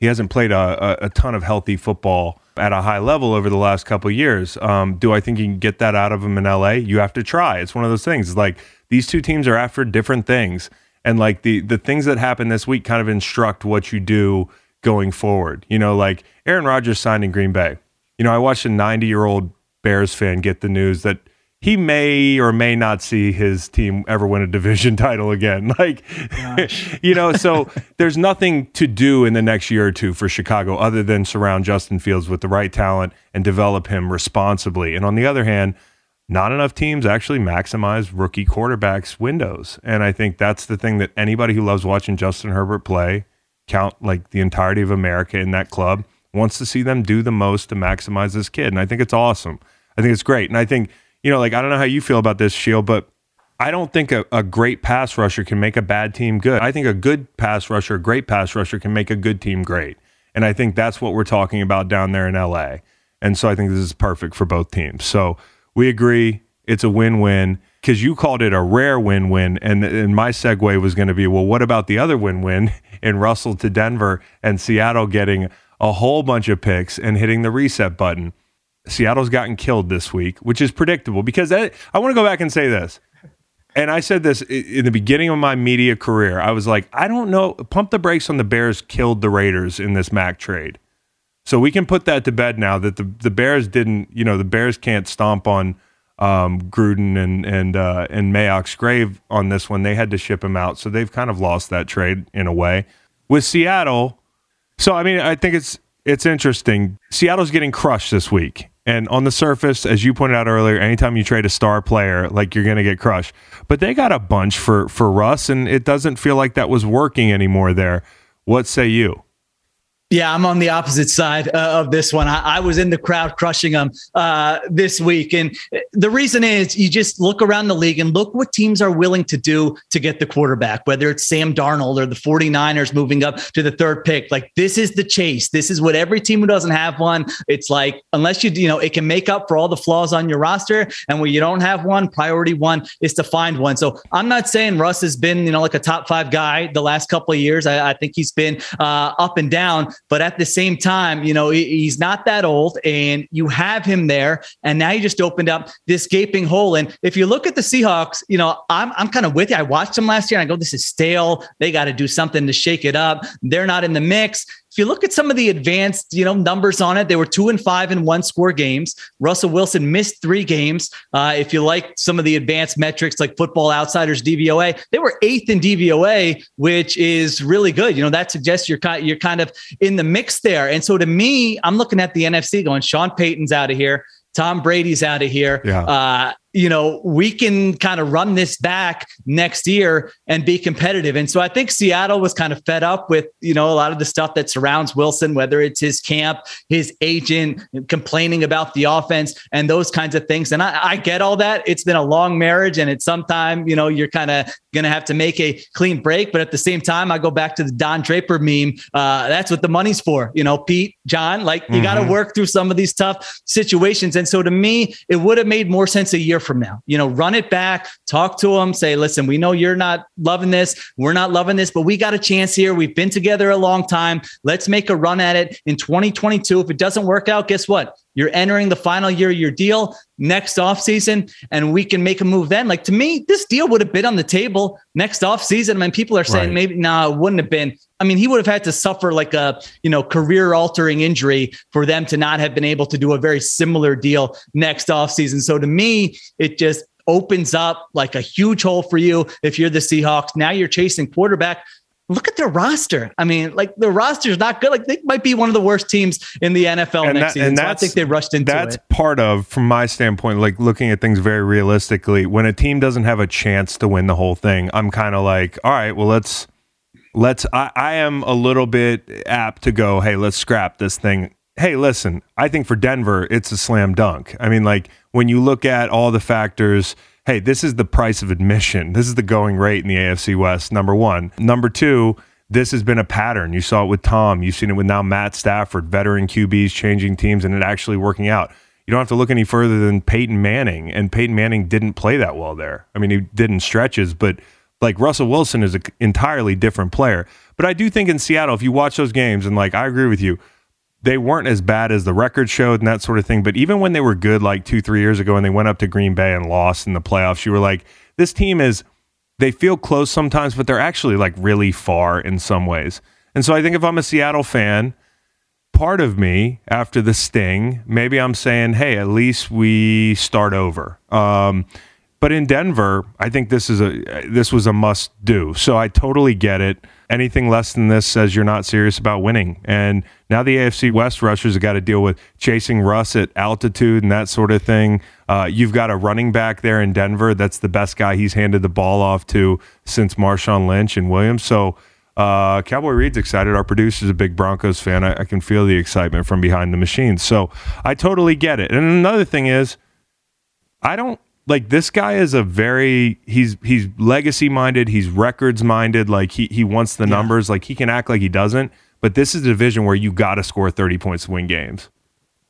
he hasn't played a, a, a ton of healthy football at a high level over the last couple years. Um, do I think you can get that out of him in LA? You have to try. It's one of those things. It's like these two teams are after different things, and like the the things that happen this week kind of instruct what you do going forward. You know, like Aaron Rodgers signed in Green Bay. You know, I watched a 90 year old Bears fan get the news that he may or may not see his team ever win a division (laughs) title again. (laughs) Like, (laughs) you know, so there's nothing to do in the next year or two for Chicago other than surround Justin Fields with the right talent and develop him responsibly. And on the other hand, not enough teams actually maximize rookie quarterbacks' windows. And I think that's the thing that anybody who loves watching Justin Herbert play, count like the entirety of America in that club, wants to see them do the most to maximize this kid. And I think it's awesome. I think it's great. And I think you know, like I don't know how you feel about this, Sheil, but I don't think a, a great pass rusher can make a bad team good. I think a good pass rusher, a great pass rusher can make a good team great. And I think that's what we're talking about down there in LA. And so I think this is perfect for both teams. So we agree it's a win win because you called it a rare win win. And, and my segue was going to be well, what about the other win win (laughs) in Russell to Denver and Seattle getting a whole bunch of picks and hitting the reset button? Seattle's gotten killed this week, which is predictable because I want to go back and say this. And I said this in the beginning of my media career. I was like, I don't know. Pump the brakes on the Bears killed the Raiders in this Mack trade. So we can put that to bed now that the, the Bears didn't, you know, the Bears can't stomp on um, Gruden and and uh, and Mayock's grave on this one. They had to ship him out, so they've kind of lost that trade in a way. With Seattle, so I mean, I think it's it's interesting. Seattle's getting crushed this week, and on the surface, as you pointed out earlier, anytime you trade a star player, like you're going to get crushed. But they got a bunch for for Russ, and it doesn't feel like that was working anymore there. What say you? Yeah, I'm on the opposite side uh, of this one. I, I, was in the crowd crushing them uh, this week. And the reason is you just look around the league and look what teams are willing to do to get the quarterback, whether it's Sam Darnold or the 49ers moving up to the third pick. Like, this is the chase. This is what every team who doesn't have one, it's like, unless you, you know, it can make up for all the flaws on your roster. And when you don't have one, priority one is to find one. So I'm not saying Russ has been, you know, like a top five guy the last couple of years. I, I think he's been uh, up and down but at the same time, you know, he's not that old and you have him there. And now you just opened up this gaping hole. And if you look at the Seahawks, you know, I'm, I'm kind of with you. I watched them last year and I go, this is stale. They got to do something to shake it up. They're not in the mix. If you look at some of the advanced, you know, numbers on it, they were two and five in one score games. Russell Wilson missed three games. Uh, if you like some of the advanced metrics like Football Outsiders DVOA, they were eighth in DVOA, which is really good. You know, that suggests you're kind you're kind of in the mix there. And so to me, I'm looking at the NFC going, Sean Payton's out of here. Tom Brady's out of here. Yeah. Uh, you know, we can kind of run this back next year and be competitive. And so I think Seattle was kind of fed up with, you know, a lot of the stuff that surrounds Wilson, whether it's his camp, his agent complaining about the offense and those kinds of things. And I, I get all that. It's been a long marriage and it's sometime, you know, you're kind of going to have to make a clean break. But at the same time, I go back to the Don Draper meme. Uh, that's what the money's for. You know, Pete, John, like you mm-hmm. got to work through some of these tough situations. And so to me, it would have made more sense a year from now. You know, run it back, talk to them, say, listen, we know you're not loving this. We're not loving this, but we got a chance here. We've been together a long time. Let's make a run at it in 2022. If it doesn't work out, guess what? You're entering the final year of your deal next offseason, and we can make a move then. Like to me, this deal would have been on the table next offseason. I mean, people are saying right. maybe no, nah, it wouldn't have been. I mean, he would have had to suffer like a you know career altering injury for them to not have been able to do a very similar deal next offseason. So to me, it just opens up like a huge hole for you if you're the Seahawks. Now you're chasing quarterback look at their roster. I mean, like the roster is not good. Like they might be one of the worst teams in the NFL and next that, season. So I think they rushed into that's it. That's part of, from my standpoint, like looking at things very realistically. When a team doesn't have a chance to win the whole thing, I'm kind of like, all right, well, let's let's. I, I am a little bit apt to go, hey, let's scrap this thing. Hey, listen, I think for Denver, it's a slam dunk. I mean, like when you look at all the factors hey, this is the price of admission. This is the going rate in the AFC West, number one. Number two, this has been a pattern. You saw it with Tom. You've seen it with now Matt Stafford, veteran QBs changing teams and it actually working out. You don't have to look any further than Peyton Manning, and Peyton Manning didn't play that well there. I mean, he did in stretches, but like Russell Wilson is an entirely different player. But I do think in Seattle, if you watch those games, and like I agree with you, they weren't as bad as the record showed and that sort of thing. But even when they were good, like two, three years ago, and they went up to Green Bay and lost in the playoffs, you were like, this team is, they feel close sometimes, but they're actually like really far in some ways. And so I think if I'm a Seattle fan, part of me after the sting, maybe I'm saying, hey, at least we start over. Um, but in Denver, I think this is a this was a must do. So I totally get it. Anything less than this says you're not serious about winning. And now the AFC West rushers have got to deal with chasing Russ at altitude and that sort of thing. Uh, you've got a running back there in Denver that's the best guy he's handed the ball off to since Marshawn Lynch and Williams. So uh, Cowboy Reed's excited. Our producer's a big Broncos fan. I, I can feel the excitement from behind the machine. So I totally get it. And another thing is, I don't like this guy is a very he's he's legacy minded he's records minded like he he wants the numbers like he can act like he doesn't but this is a division where you got to score 30 points to win games.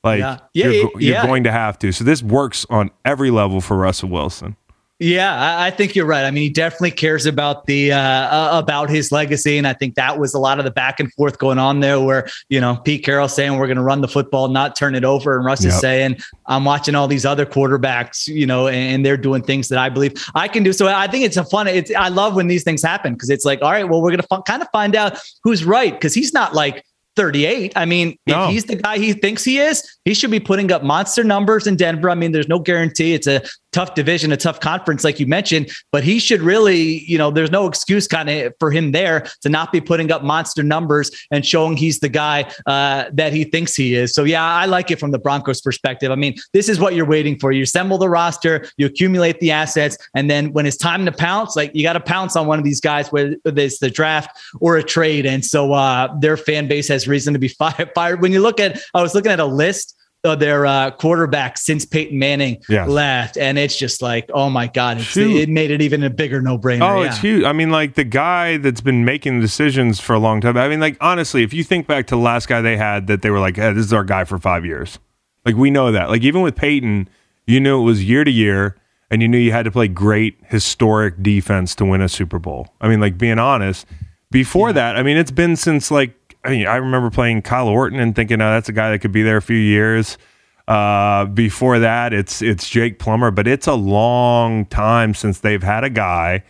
Like Yeah. Yeah, you're, yeah, you're going to have to. So this works on every level for Russell Wilson Yeah, I, I think you're right. I mean, he definitely cares about the uh, uh, about his legacy, and I think that was a lot of the back and forth going on there, where you know Pete Carroll saying we're going to run the football, not turn it over, and Russ is saying I'm watching all these other quarterbacks, you know, and, and they're doing things that I believe I can do. So I think it's a fun. It's I love when these things happen because it's like, all right, well, we're going to f- kind of find out who's right because he's not like. 38. I mean, No. if he's the guy he thinks he is, he should be putting up monster numbers in Denver. I mean, there's no guarantee. It's a tough division, a tough conference, like you mentioned, but he should really, you know, there's no excuse kind of for him there to not be putting up monster numbers and showing he's the guy uh, that he thinks he is. So, yeah, I like it from the Broncos perspective. I mean, this is what you're waiting for. You assemble the roster, you accumulate the assets, and then when it's time to pounce, like you got to pounce on one of these guys, whether it's the draft or a trade. And so uh, their fan base has reason to be (laughs) fired. When you look at, I was looking at a list their uh, quarterbacks since Peyton Manning Yes. left, and it's just like, oh my god, it's, it made it even a bigger no brainer. Oh, it's huge. I mean, like the guy that's been making decisions for a long time. I mean, like honestly, if you think back to the last guy they had that they were like, hey, this is our guy for five years. Like we know that. Like even with Peyton, you knew it was year to year, and you knew you had to play great historic defense to win a Super Bowl. I mean, like being honest, before that, I mean, it's been since like I mean, I remember playing Kyle Orton and thinking, oh, that's a guy that could be there a few years. Uh, before that, it's it's Jake Plummer, but it's a long time since they've had a guy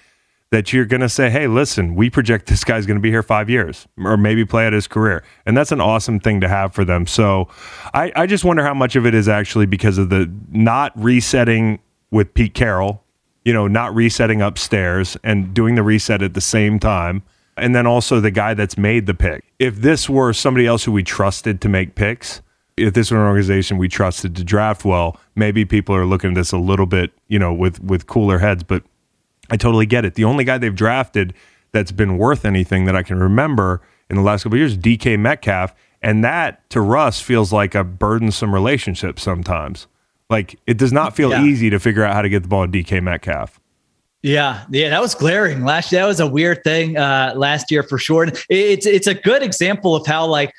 that you're going to say, hey, listen, we project (laughs) this guy's going to be here five years or maybe play out his career. And that's an awesome thing to have for them. So I, I just wonder how much of it is actually because of the not resetting with Pete Carroll, you know, not resetting upstairs and doing the reset at the same time. And then also the guy that's made the pick. If this were somebody else who we trusted to make picks, if this were an organization we trusted to draft well, maybe people are looking at this a little bit, you know, with with cooler heads. But I totally get it. The only guy they've drafted that's been worth anything that I can remember in the last couple of years is DK Metcalf. And that to Russ feels like a burdensome relationship sometimes. Like it does not feel Yeah. easy to figure out how to get the ball to DK Metcalf. Yeah, yeah, that was glaring last. That was a weird thing uh, last year for sure. And it- It's it's a good example of how like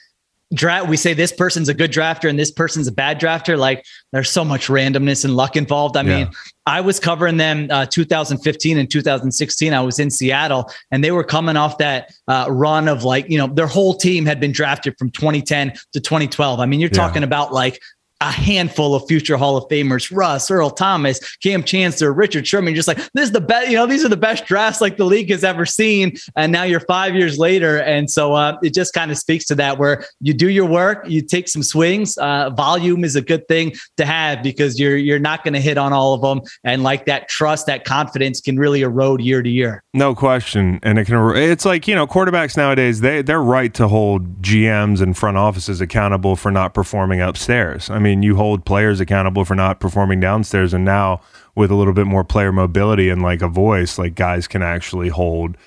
draft. We say this person's a good drafter and this person's a bad drafter. Like there's so much randomness and luck involved. I Yeah. mean, I was covering them uh, 2015 and 2016. I was in Seattle, and they were coming off that uh, run of like you know their whole team had been drafted from 2010 to 2012. I mean, you're Yeah. talking about like a handful of future Hall of Famers, Russ, Earl Thomas, Kam Chancellor, Richard Sherman, just like this is the best, you know, these are the best drafts like the league has ever seen. And now you're five years later. And so uh, it just kind of speaks to that where you do your work, you take some swings. Uh, volume is a good thing to have because you're you're not going to hit on all of them. And like that trust, that confidence can really erode year to year. No question, and it can. It's like you know, quarterbacks nowadays they they're right to hold GMs and front offices accountable for not performing upstairs. I mean, you hold players accountable for not performing downstairs, and now with a little bit more player mobility and like a voice, like guys can actually hold.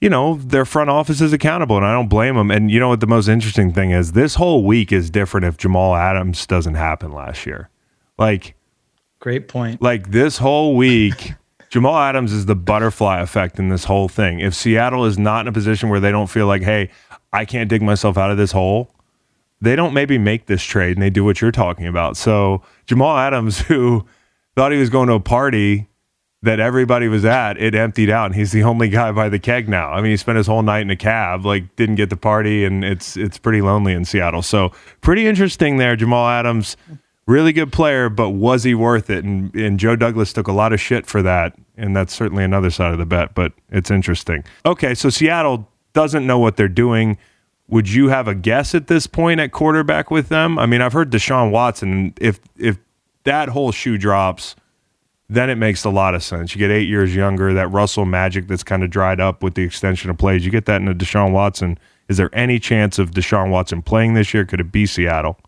You know their front offices accountable, and I don't blame them. And you know what the most interesting thing is? This whole week is different if Jamal Adams doesn't happen last year. Like Great point. like this whole week, (laughs) Jamal Adams is the butterfly effect in this whole thing. If Seattle is not in a position where they don't feel like, hey, I can't dig myself out of this hole, they don't maybe make this trade and they do what you're talking about. So Jamal Adams, (laughs) who thought he was going to a party that everybody was at, it emptied out, and he's the only guy by the keg now. I mean, he spent his whole night in a cab, like didn't get the party, and it's it's pretty lonely in Seattle. So pretty interesting there. Jamal Adams, really good player, but was he worth it? And and Joe Douglas took a lot of shit for that, and that's certainly another side of the bet. But it's interesting. Okay, so Seattle doesn't know what they're doing. Would you have a guess at this point at quarterback with them? I mean, I've heard Deshaun Watson. If if that whole shoe drops then it makes a lot of sense. You get eight years younger, that Russell magic that's kind of dried up with the extension of plays. You get that in a Deshaun Watson. Is there any chance of Deshaun Watson playing this year? Could it be Seattle?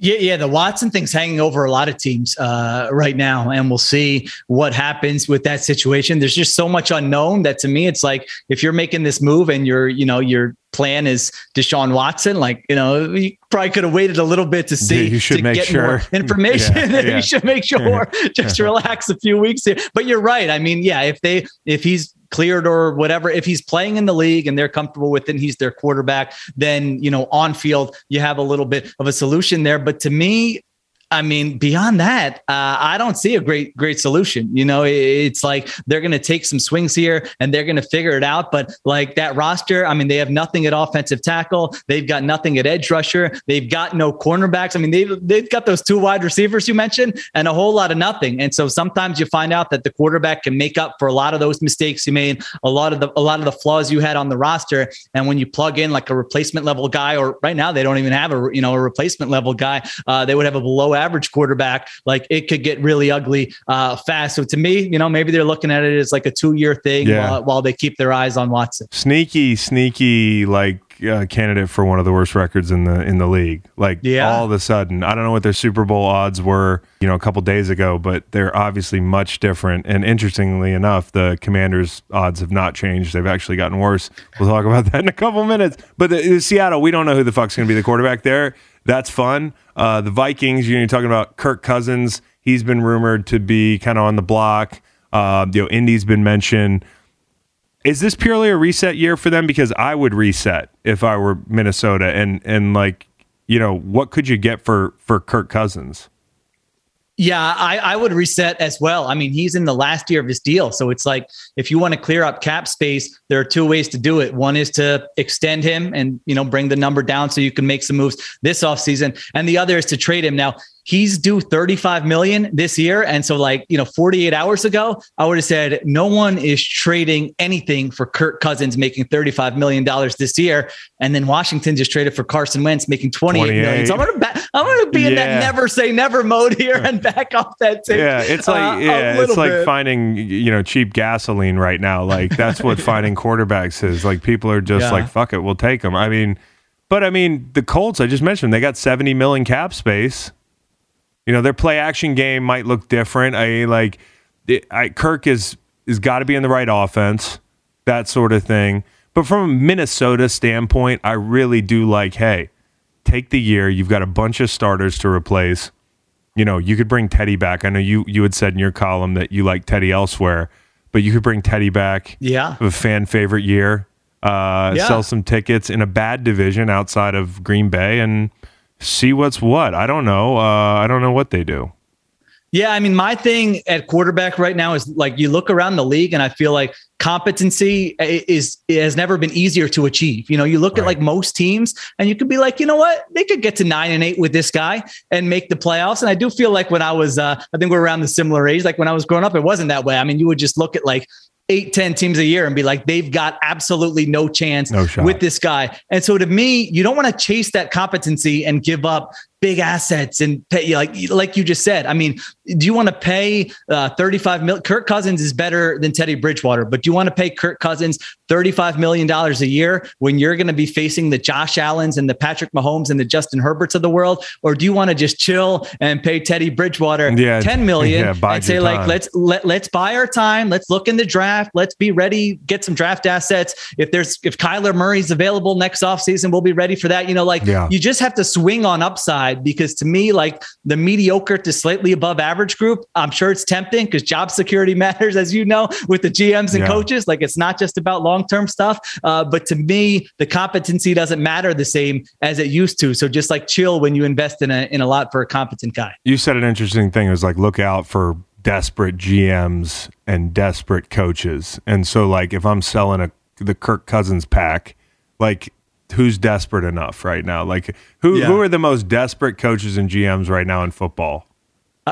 Yeah, yeah, the Watson thing's hanging over a lot of teams uh, right now, and we'll see what happens with that situation. There's just so much unknown that to me, it's like if you're making this move and you're, you know, your plan is Deshaun Watson, like you know, you probably could have waited a little bit to see. Yeah, you should to make get sure (laughs) information. Yeah, (laughs) yeah. you should make (laughs) sure just relax a few weeks here. But you're right. I mean, yeah, if they if he's cleared or whatever if he's playing in the league and they're comfortable with it he's their quarterback then you know on field you have a little bit of a solution there. But to me I mean, beyond that, uh, I don't see a great, great solution. You know, it's like they're going to take some swings here and they're going to figure it out. But like that roster, I mean, they have nothing at offensive tackle. They've got nothing at edge rusher. They've got no cornerbacks. I mean, they've they've got those two wide receivers you mentioned and a whole lot of nothing. And so sometimes you find out that the quarterback can make up for a lot of those mistakes you made, a lot of the a lot of the flaws you had on the roster. And when you plug in like a replacement level guy, or right now they don't even have a you know a replacement level guy, uh, they would have a below average quarterback, like it could get really ugly uh, fast. So to me, you know, maybe they're looking at it as like a two year thing Yeah. while, while they keep their eyes on Watson. Sneaky, sneaky, like uh, candidate for one of the worst records in the in the league. Like Yeah. all of a sudden, I don't know what their Super Bowl odds were, you know, a couple days ago, but they're obviously much different. And interestingly enough, the Commanders' odds have not changed; they've actually gotten worse. We'll talk about (laughs) that in a couple minutes. But the, the Seattle, we don't know who the fuck's going to be the quarterback there. That's fun. Uh, the Vikings, you're talking about Kirk Cousins. He's been rumored to be kind of on the block. Uh, you know, Indy's been mentioned. Is this purely a reset year for them? Because I would reset if I were Minnesota, and and like, you know, what could you get for for Kirk Cousins? Yeah, I, I would reset as well. I mean, he's in the last year of his deal. So it's like if you want to clear up cap space, there are two ways to do it. One is to extend him and, you know, bring the number down so you can make some moves this offseason. And the other is to trade him. Now, he's due 35 million this year. And so, like, you know, 48 hours ago, I would have said no one is trading anything for Kirk Cousins making $35 million this year. And then Washington just traded for Carson Wentz making 28 million. So I'm gonna ba- I'm gonna be in that never say never mode here and back off that (laughs) tape. Yeah, it's like uh, yeah, it's like bit. finding you know cheap gasoline right now. Like that's what (laughs) finding quarterbacks is. Like people are just Yeah. like fuck it, we'll take them. I mean, but I mean the Colts. I just mentioned they got seventy million cap space. You know their play action game might look different. I like it, I, Kirk is is got to be in the right offense, that sort of thing. But from a Minnesota standpoint, I really do like. Hey, take the year. You've got a bunch of starters to replace you know, you could bring Teddy back. I know you you had said in your column that you like Teddy elsewhere, but you could bring Teddy back. Yeah. A fan favorite year. Uh, Yeah. Sell some tickets in a bad division outside of Green Bay and see what's what. I don't know. Uh, I don't know what they do. Yeah, I mean, my thing at quarterback right now is like you look around the league, and I feel like competency i- is has never been easier to achieve. You know, you look at like most teams, and you could be like, you know what, they could get to nine and eight with this guy and make the playoffs. And I do feel like when I was, uh, I think we're around the similar age. Like when I was growing up, it wasn't that way. I mean, you would just look at like eight, 10 teams a year and be like, they've got absolutely no chance No with this guy. And so to me, you don't want to chase that competency and give up big assets and pay like like you just said. I mean, do you want to pay uh, 35 million? Kirk Cousins is better than Teddy Bridgewater, but do you want to pay Kirk Cousins 35 million dollars a year when you're going to be facing the Josh Allens and the Patrick Mahomes and the Justin Herberts of the world, or do you want to just chill and pay Teddy Bridgewater Yeah, 10 million yeah, and say your like time. let's let let's buy our time, let's look in the draft, let's be ready, get some draft assets. If there's if Kyler Murray's available next offseason, we'll be ready for that. You know, like Yeah. you just have to swing on upside because to me, like the mediocre to slightly above average group, I'm sure it's tempting because job security (laughs) matters, as you know, with the GMs and Yeah. coaches. Like it's not just about long term stuff. Uh, but to me, the competency doesn't matter the same as it used to. So just like chill when you invest in a in a lot for a competent guy. You said an interesting thing. It was like look out for desperate GMs and desperate coaches. And so like if I'm selling a the Kirk Cousins pack, like who's desperate enough right now? Like who Yeah. who are the most desperate coaches and GMs right now in football?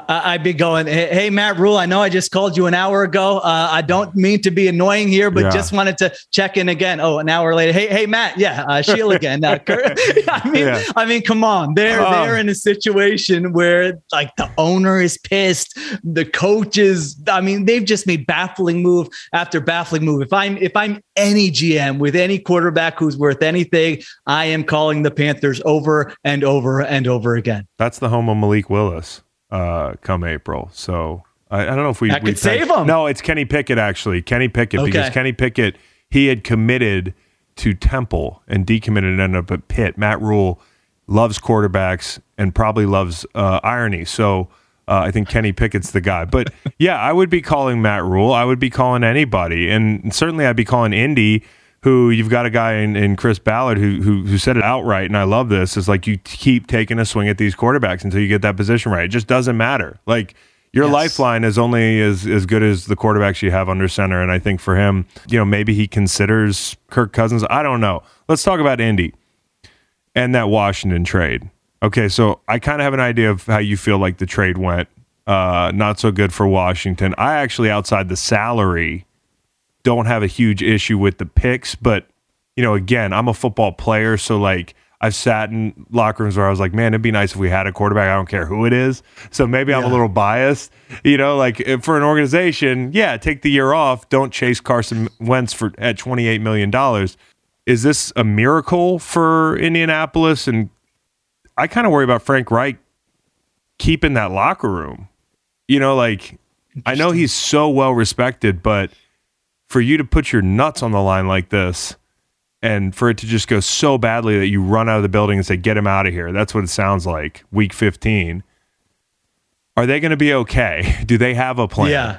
I'd be going, hey, Matt Rhule, I know I just called you an hour ago. Uh, I don't mean to be annoying here, but Yeah. just wanted to check in again. Oh, an hour later. Hey, hey, Matt. Yeah, uh, Sheila (laughs) again. Uh, Kurt. (laughs) I mean, Yeah. I mean, come on. They're Oh. they're in a situation where like the owner is pissed, the coaches. I mean, they've just made baffling move after baffling move. If I'm if I'm any GM with any quarterback who's worth anything, I am calling the Panthers over and over and over again. That's the home of Malik Willis uh, come April. So I, I don't know if we That we could save him. No, it's Kenny Pickett actually. Kenny Pickett because Kenny Pickett he had committed to Temple and decommitted and ended up at Pitt. Matt Rhule loves quarterbacks and probably loves uh, irony. So. Uh, I think Kenny Pickett's the guy. But (laughs) yeah, I would be calling Matt Rhule. I would be calling anybody. And certainly I'd be calling Indy, who you've got a guy in, in Chris Ballard who, who who said it outright, and I love this. Is like you keep taking a swing at these quarterbacks until you get that position right. It just doesn't matter. Like your Yes. lifeline is only as as good as the quarterbacks you have under center. And I think for him, you know, maybe he considers Kirk Cousins. I don't know. Let's talk about Indy and that Washington trade. Okay, so I kind of have an idea of how you feel like the trade went. Uh, not so good for Washington. I actually, outside the salary, don't have a huge issue with the picks, but you know, again, I'm a football player, so like I've sat in locker rooms where I was like, man, it'd be nice if we had a quarterback. I don't care who it is. So maybe I'm a little biased. You know, like eh, for an organization, yeah, take the year off. Don't chase Carson Wentz for at 28 million dollars. Is this a miracle for Indianapolis? And I kind of worry about Frank Reich keeping that locker room. You know, like I know he's so well respected, but for you to put your nuts on the line like this and for it to just go so badly that you run out of the building and say, get him out of here. That's what it sounds like, week 15. Are they going to be okay? (laughs) Do they have a plan? Yeah.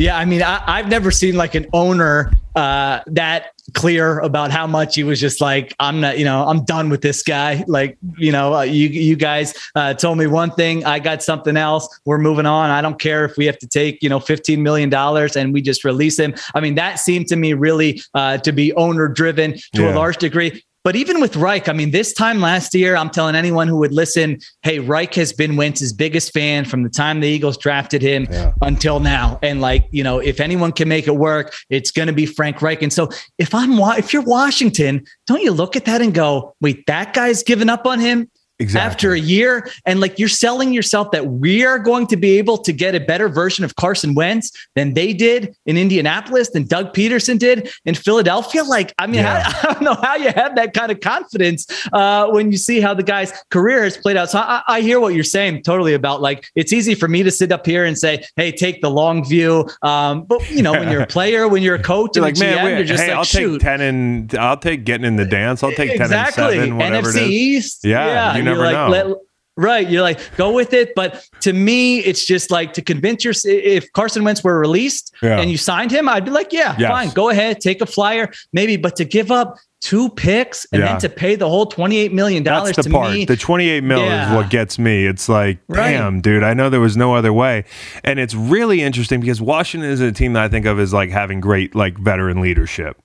Yeah. I mean, I, I've never seen like an owner uh, that clear about how much he was just like, I'm not, you know, I'm done with this guy. Like, you know, uh, you, you guys uh, told me one thing, I got something else. We're moving on. I don't care if we have to take, you know, $15 million and we just release him. I mean, that seemed to me really uh, to be owner driven to Yeah. a large degree. But even with Reich, I mean, this time last year, I'm telling anyone who would listen, hey, Reich has been Wentz's biggest fan from the time the Eagles drafted him until now. And like, you know, if anyone can make it work, it's going to be Frank Reich. And so if I'm, if you're Washington, don't you look at that and go, wait, that guy's given up on him? Exactly. After a year, and like you're selling yourself that we are going to be able to get a better version of Carson Wentz than they did in Indianapolis, than Doug Pederson did in Philadelphia. Like, I mean, Yeah. I, (laughs) I don't know how you have that kind of confidence uh, when you see how the guy's career has played out. So I, I hear what you're saying totally about like it's easy for me to sit up here and say, "Hey, take the long view," um, but you know, when you're a (laughs) player, when you're a coach, You're like, GM, man, wait, you're just hey, like, I'll shoot. take 10 and I'll take getting in the dance. I'll take 10 and 7, whatever NFC it is. East. Yeah, you you're never like, know. let- right. You're like, go with it. But to me, it's just like to convince your if Carson Wentz were released Yeah. and you signed him, I'd be like, yeah, Yes. fine, go ahead, take a flyer, maybe. But to give up two picks and Yeah. then to pay the whole $28 million That's the to part. me. the 28 mil Yeah. is what gets me. It's like, Right. damn, dude, I know there was no other way. And it's really interesting because Washington is a team that I think of as like having great like veteran leadership.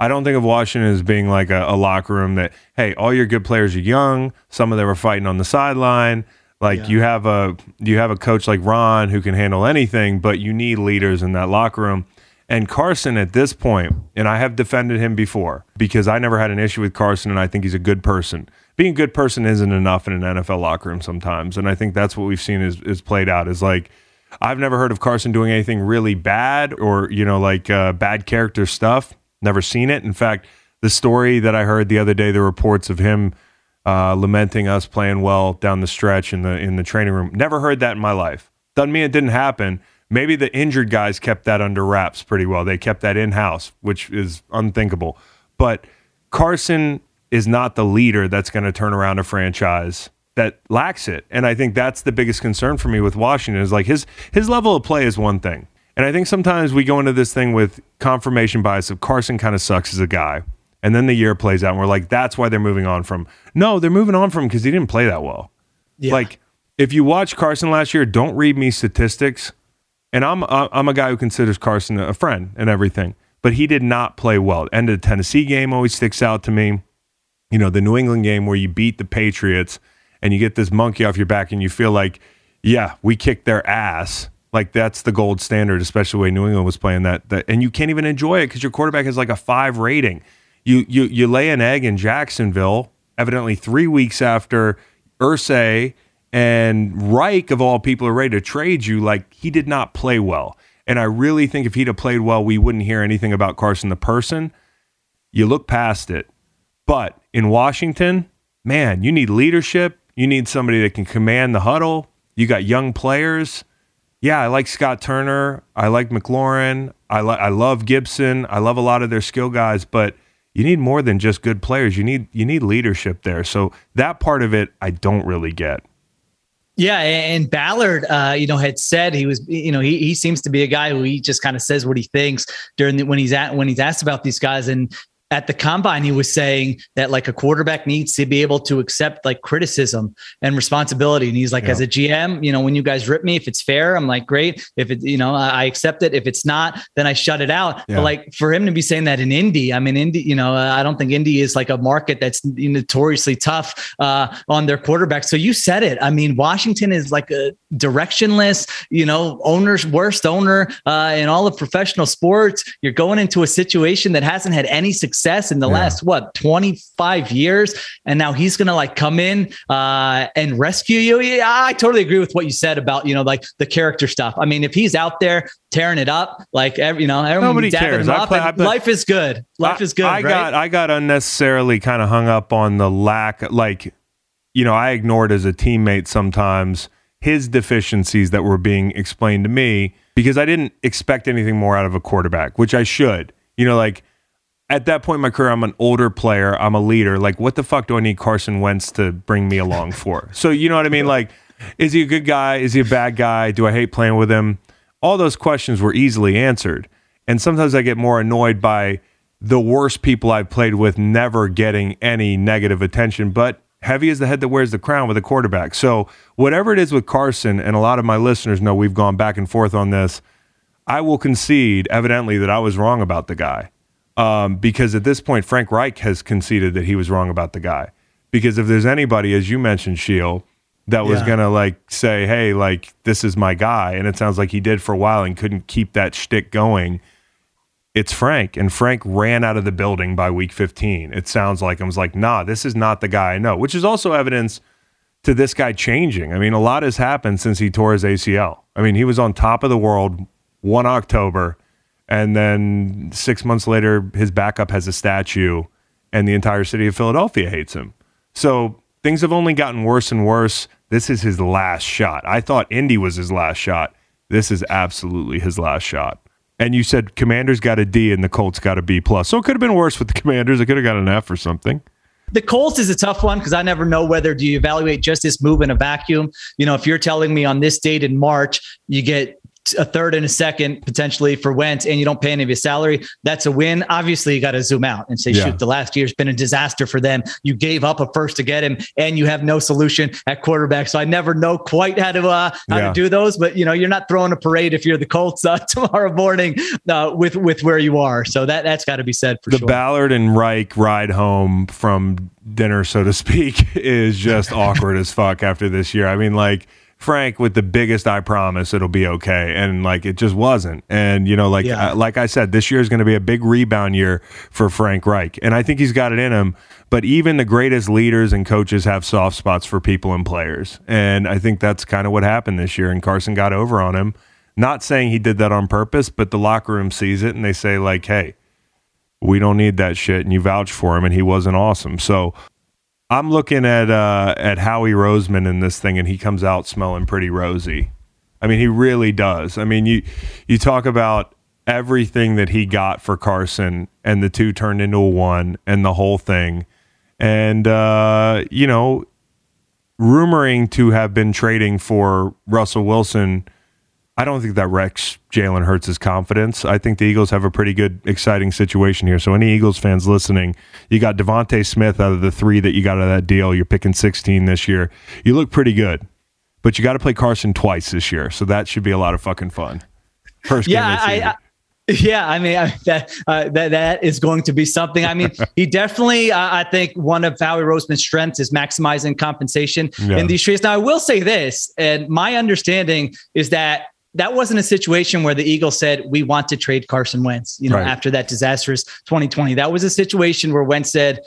I don't think of Washington as being like a, a locker room that, hey, all your good players are young. Some of them are fighting on the sideline. Like you have a you have a coach like Ron who can handle anything, but you need leaders in that locker room. And Carson at this point, and I have defended him before because I never had an issue with Carson and I think he's a good person. Being a good person isn't enough in an NFL locker room sometimes. And I think that's what we've seen is, is played out is like I've never heard of Carson doing anything really bad or, you know, like uh, bad character stuff. Never seen it. In fact, the story that I heard the other day, the reports of him uh, lamenting us playing well down the stretch in the in the training room. Never heard that in my life. Doesn't mean it didn't happen. Maybe the injured guys kept that under wraps pretty well. They kept that in house, which is unthinkable. But Carson is not the leader that's going to turn around a franchise that lacks it. And I think that's the biggest concern for me with Washington is like his his level of play is one thing. And I think sometimes we go into this thing with confirmation bias of Carson kind of sucks as a guy. And then the year plays out and we're like, that's why they're moving on from. No, they're moving on from because he didn't play that well. Yeah. Like if you watch Carson last year, don't read me statistics. and I'm I'm a guy who considers Carson a friend and everything, but he did not play well. End of the Tennessee game always sticks out to me. You know, the New England game where you beat the Patriots and you get this monkey off your back and you feel like, yeah, we kicked their ass. Like that's the gold standard, especially the way New England was playing that. that and you can't even enjoy it because your quarterback has like a five rating. You you you lay an egg in Jacksonville, evidently three weeks after Irsay and Reich of all people are ready to trade you. Like he did not play well. And I really think if he'd have played well, we wouldn't hear anything about Carson the person. You look past it. But in Washington, man, you need leadership. You need somebody that can command the huddle. You got young players. Yeah, I like Scott Turner. I like McLaurin. I, li- I love Gibson. I love a lot of their skill guys, but you need more than just good players. You need you need leadership there. So that part of it, I don't really get. Yeah, and Ballard, uh, you know, had said he was, you know, he, he seems to be a guy who he just kind of says what he thinks during the, when he's at when he's asked about these guys, and at the combine he was saying that like a quarterback needs to be able to accept like criticism and responsibility. And he's like yeah. as a gm you know when you guys rip me if it's fair i'm like great. If it you know i accept it. If it's not then i shut it out. Yeah. but like for him to be saying that in indy i mean indy you know i don't think indy is like a market that's notoriously tough uh, on their quarterback. So you said it. I mean washington is like a directionless you know owner's worst owner uh, in all of professional sports. You're going into a situation that hasn't had any success success in the yeah. last what 25 years and now he's gonna like come in uh, and rescue you yeah, i totally agree with what you said about you know like the character stuff i mean if he's out there tearing it up like every, you know nobody cares play, life is good life I, is good i right? got i got unnecessarily kind of hung up on the lack like you know i ignored as a teammate sometimes his deficiencies that were being explained to me because I didn't expect anything more out of a quarterback, which I should. You know, like at that point in my career, I'm an older player. I'm a leader. Like, what the fuck do I need Carson Wentz to bring me along for? So, you know what I mean? Like, is he a good guy? Is he a bad guy? Do I hate playing with him? All those questions were easily answered. And sometimes I get more annoyed by the worst people I've played with never getting any negative attention. But heavy is the head that wears the crown with a quarterback. So, whatever it is with Carson, and a lot of my listeners know we've gone back and forth on this, I will concede, evidently, that I was wrong about the guy um, because at this point, Frank Reich has conceded that he was wrong about the guy. Because if there's anybody, as you mentioned, Sheil, that was yeah. gonna like say, "Hey, like this is my guy," and it sounds like he did for a while and couldn't keep that shtick going. It's Frank, and Frank ran out of the building by week 15. It sounds like I was like, "Nah, this is not the guy I know," which is also evidence to this guy changing. I mean, a lot has happened since he tore his ACL. I mean, he was on top of the world one October and then six months later, his backup has a statue, and the entire city of Philadelphia hates him. So things have only gotten worse and worse. This is his last shot. I thought Indy was his last shot. This is absolutely his last shot. And you said Commanders got a D and the Colts got a B plus. So it could have been worse with the Commanders. It could have got an F or something. The Colts is a tough one because I never know whether do you evaluate just this move in a vacuum. You know, if you're telling me on this date in March you get a third and a second potentially for Wentz, and you don't pay any of his salary, that's a win. Obviously, you got to zoom out and say, yeah. shoot, the last year's been a disaster for them. You gave up a first to get him, and you have no solution at quarterback. So I never know quite how to uh, how yeah. to do those. But you know, you're not throwing a parade if you're the Colts uh, (laughs) tomorrow morning uh, with with where you are. So that that's got to be said for the sure. Ballard and Reich ride home from dinner, so to speak, (laughs) is just (laughs) awkward as fuck after this year. I mean, like Frank with the biggest I promise it'll be okay. And like it just wasn't. And you know like yeah. uh, like I said this year is going to be a big rebound year for Frank Reich. And I think he's got it in him. But even the greatest leaders and coaches have soft spots for people and players. And I think that's kind of what happened this year. And Carson got over on him. Not saying he did that on purpose but the locker room sees it and they say like hey we don't need that shit. And you vouch for him and he wasn't awesome. So I'm looking at uh, at Howie Roseman in this thing, and he comes out smelling pretty rosy. I mean, he really does. I mean, you you talk about everything that he got for Carson, and the two turned into a one, and the whole thing, and uh, you know, rumoring to have been trading for Russell Wilson I don't think that wrecks Jalen Hurts' confidence. I think the Eagles have a pretty good, exciting situation here. So, any Eagles fans listening, you got DeVonta Smith out of the three that you got out of that deal. You're picking 16 this year. You look pretty good, but you got to play Carson twice this year. So, that should be a lot of fucking fun. First Yeah, game the I- I- (laughs) Yeah, I mean I, that uh, that that is going to be something. I mean, he definitely. Uh, I think one of Howie Roseman's strengths is maximizing compensation Yeah. in these trades. Now, I will say this, and my understanding is that that wasn't a situation where the Eagles said we want to trade Carson Wentz. You know, Right. after that disastrous 2020, that was a situation where Wentz said.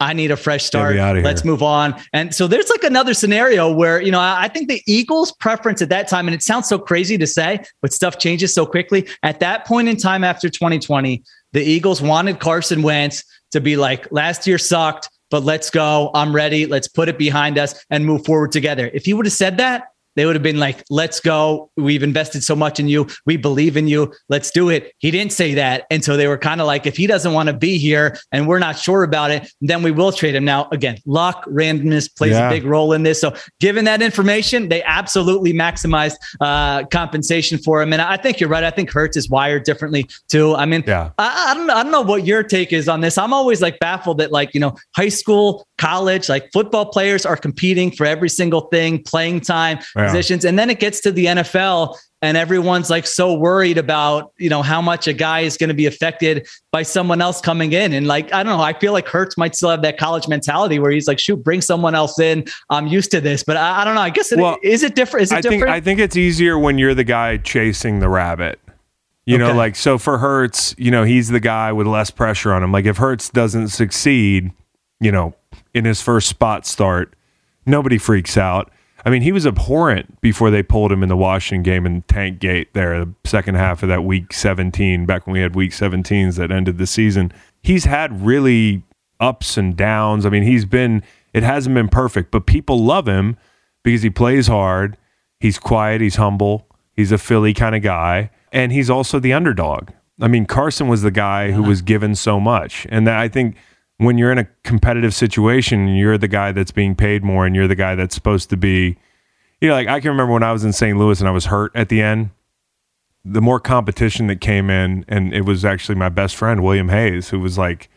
I need a fresh start. Let's move on. And so there's like another scenario where, you know, I I think the Eagles' preference at that time, and it sounds so crazy to say, but stuff changes so quickly. At that point in time after 2020, the Eagles wanted Carson Wentz to be like, last year sucked, but let's go. I'm ready. Let's put it behind us and move forward together. If he would have said that, they would have been like, let's go. We've invested so much in you. We believe in you. Let's do it. He didn't say that. And so they were kind of like, if he doesn't want to be here and we're not sure about it, then we will trade him. Now, again, luck, randomness plays Yeah. a big role in this. So given that information, they absolutely maximized uh, compensation for him. And I think you're right. I think Hurts is wired differently too. I mean, Yeah. I, I don't know. I don't know what your take is on this. I'm always like baffled that like you know high school, college, like football players are competing for every single thing, playing time, Yeah. positions, and then it gets to the NFL. And everyone's like so worried about, you know, how much a guy is going to be affected by someone else coming in. And like, I don't know, I feel like Hurts might still have that college mentality where he's like, shoot, bring someone else in. I'm used to this. But I, I don't know. I guess it, Well, is it different? Is it I think different? I think it's easier when you're the guy chasing the rabbit. You know, like so for Hurts, you know, he's the guy with less pressure on him. Like if Hurts doesn't succeed, you know, in his first spot start, nobody freaks out. I mean, he was abhorrent before they pulled him in the Washington game in Tank Gate there, the second half of that week 17, back when we had week 17s that ended the season. He's had really ups and downs. I mean, he's been, it hasn't been perfect, but people love him because he plays hard. He's quiet. He's humble. He's a Philly kind of guy. And he's also the underdog. I mean, Carson was the guy who was given so much. And I think when you're in a competitive situation, and you're the guy that's being paid more and you're the guy that's supposed to be, you know, like I can remember when I was in St. Louis and I was hurt at the end. The more competition that came in, and it was actually my best friend, William Hayes, who was like,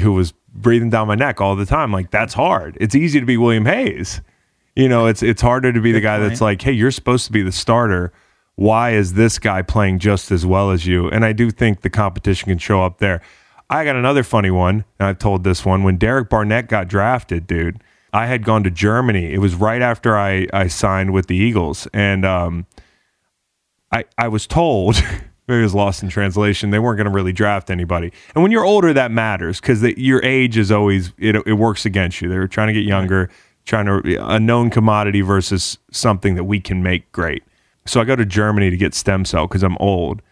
who was breathing down my neck all the time. Like, that's hard. It's easy to be William Hayes. You know, it's it's harder to be the guy that's like, hey, you're supposed to be the starter. Why is this guy playing just as well as you? And I do think the competition can show up there. I got another funny one, and I've told this one. When Derek Barnett got drafted, dude, I had gone to Germany. It was right after I, I signed with the Eagles. And um, I, I was told, (laughs) maybe it was lost in translation, they weren't going to really draft anybody. And when you're older, that matters because your age is always, it, it works against you. They were trying to get younger, trying to, a known commodity versus something that we can make great. So I go to Germany to get stem cell because I'm old.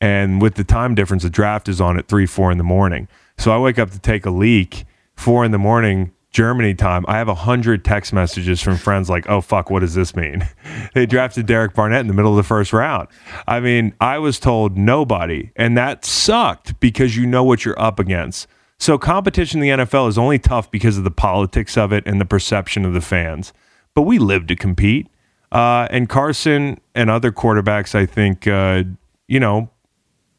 And with the time difference, the draft is on at three, four in the morning. So I wake up to take a leak, four in the morning, Germany time. I have a hundred text messages from friends like, "Oh fuck, what does this mean?" (laughs) they drafted Derek Barnett in the middle of the first round. I mean, I was told nobody, and that sucked because you know what you're up against. So competition in the NFL is only tough because of the politics of it and the perception of the fans. But we live to compete. Uh, and Carson and other quarterbacks, I think, uh, you know,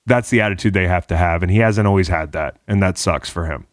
that's the attitude they have to have, and he hasn't always had that, and that sucks for him.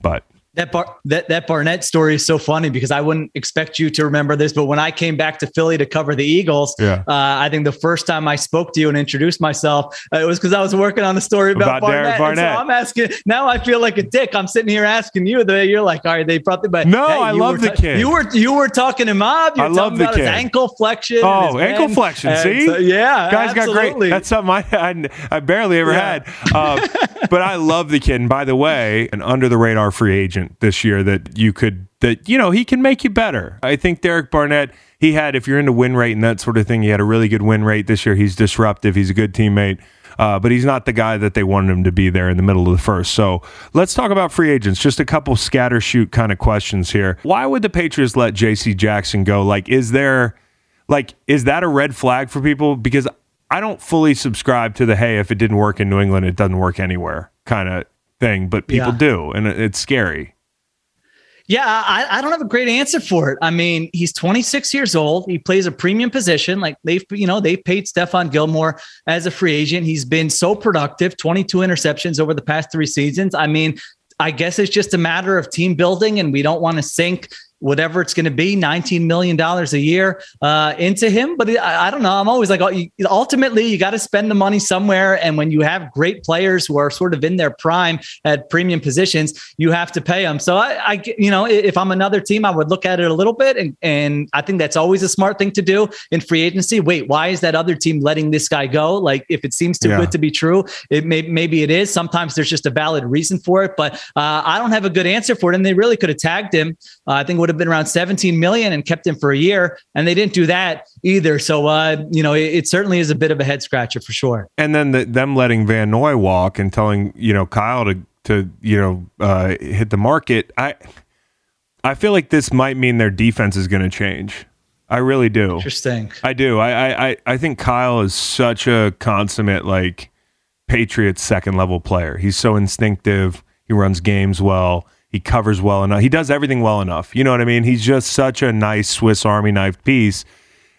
But That Bar- that that Barnett story is so funny because I wouldn't expect you to remember this, but when I came back to Philly to cover the Eagles, Yeah. uh, I think the first time I spoke to you and introduced myself, uh, it was because I was working on the story about, About Barnett. Barnett. so I'm asking now. I feel like a dick. I'm sitting here asking you. The you're like, all right, they brought the but No, hey, I love the ta- kid. You were you were talking him up. You I were love talking the about his kid. ankle flexion. Oh, his ankle bend. flexion. And See, so- yeah, guys got great. absolutely. That's something I, I, I barely ever Yeah. had. Um, but I love the kid. And by the way, an under the radar free agent this year that you could that you know he can make you better. I think Derek Barnett. He had, if you're into win rate and that sort of thing, he had a really good win rate this year. He's disruptive. He's a good teammate. Uh, but he's not the guy that they wanted him to be there in the middle of the first. So let's talk about free agents. Just a couple scatter shoot kind of questions here. Why would the Patriots let J.C. Jackson go? Like, is there like is that a red flag for people because i don't fully subscribe to the hey if it didn't work in new england it doesn't work anywhere kind of thing but people Yeah. do and it's scary Yeah, I, I don't have a great answer for it. I mean, he's 26 years old. He plays a premium position. Like they've, you know, they paid Stephon Gilmore as a free agent. He's been so productive, 22 interceptions over the past three seasons. I mean, I guess it's just a matter of team building, and we don't want to sink whatever it's going to be, $19 million a year uh, into him. But I, I, don't know. I'm always like, oh, ultimately, you got to spend the money somewhere. And when you have great players who are sort of in their prime at premium positions, you have to pay them. So I, I you know, if I'm another team, I would look at it a little bit. And, and I think that's always a smart thing to do in free agency. Wait, why is that other team letting this guy go? Like, if it seems too yeah. good to be true, it may, maybe it is. Sometimes there's just a valid reason for it, but uh, I don't have a good answer for it. And they really could have tagged him. Uh, I think would have been around 17 million and kept him for a year. And they didn't do that either. So, uh, you know, it, it, certainly is a bit of a head scratcher for sure. And then the, them letting Van Noy walk and telling, you know, Kyle to, to, you know, uh, hit the market. I, I feel like this might mean their defense is going to change. I really do. Interesting. I do. I, I, I think Kyle is such a consummate, like, Patriots second level player. He's so instinctive. He runs games well. He covers well enough. He does everything well enough. You know what I mean? He's just such a nice Swiss Army knife piece.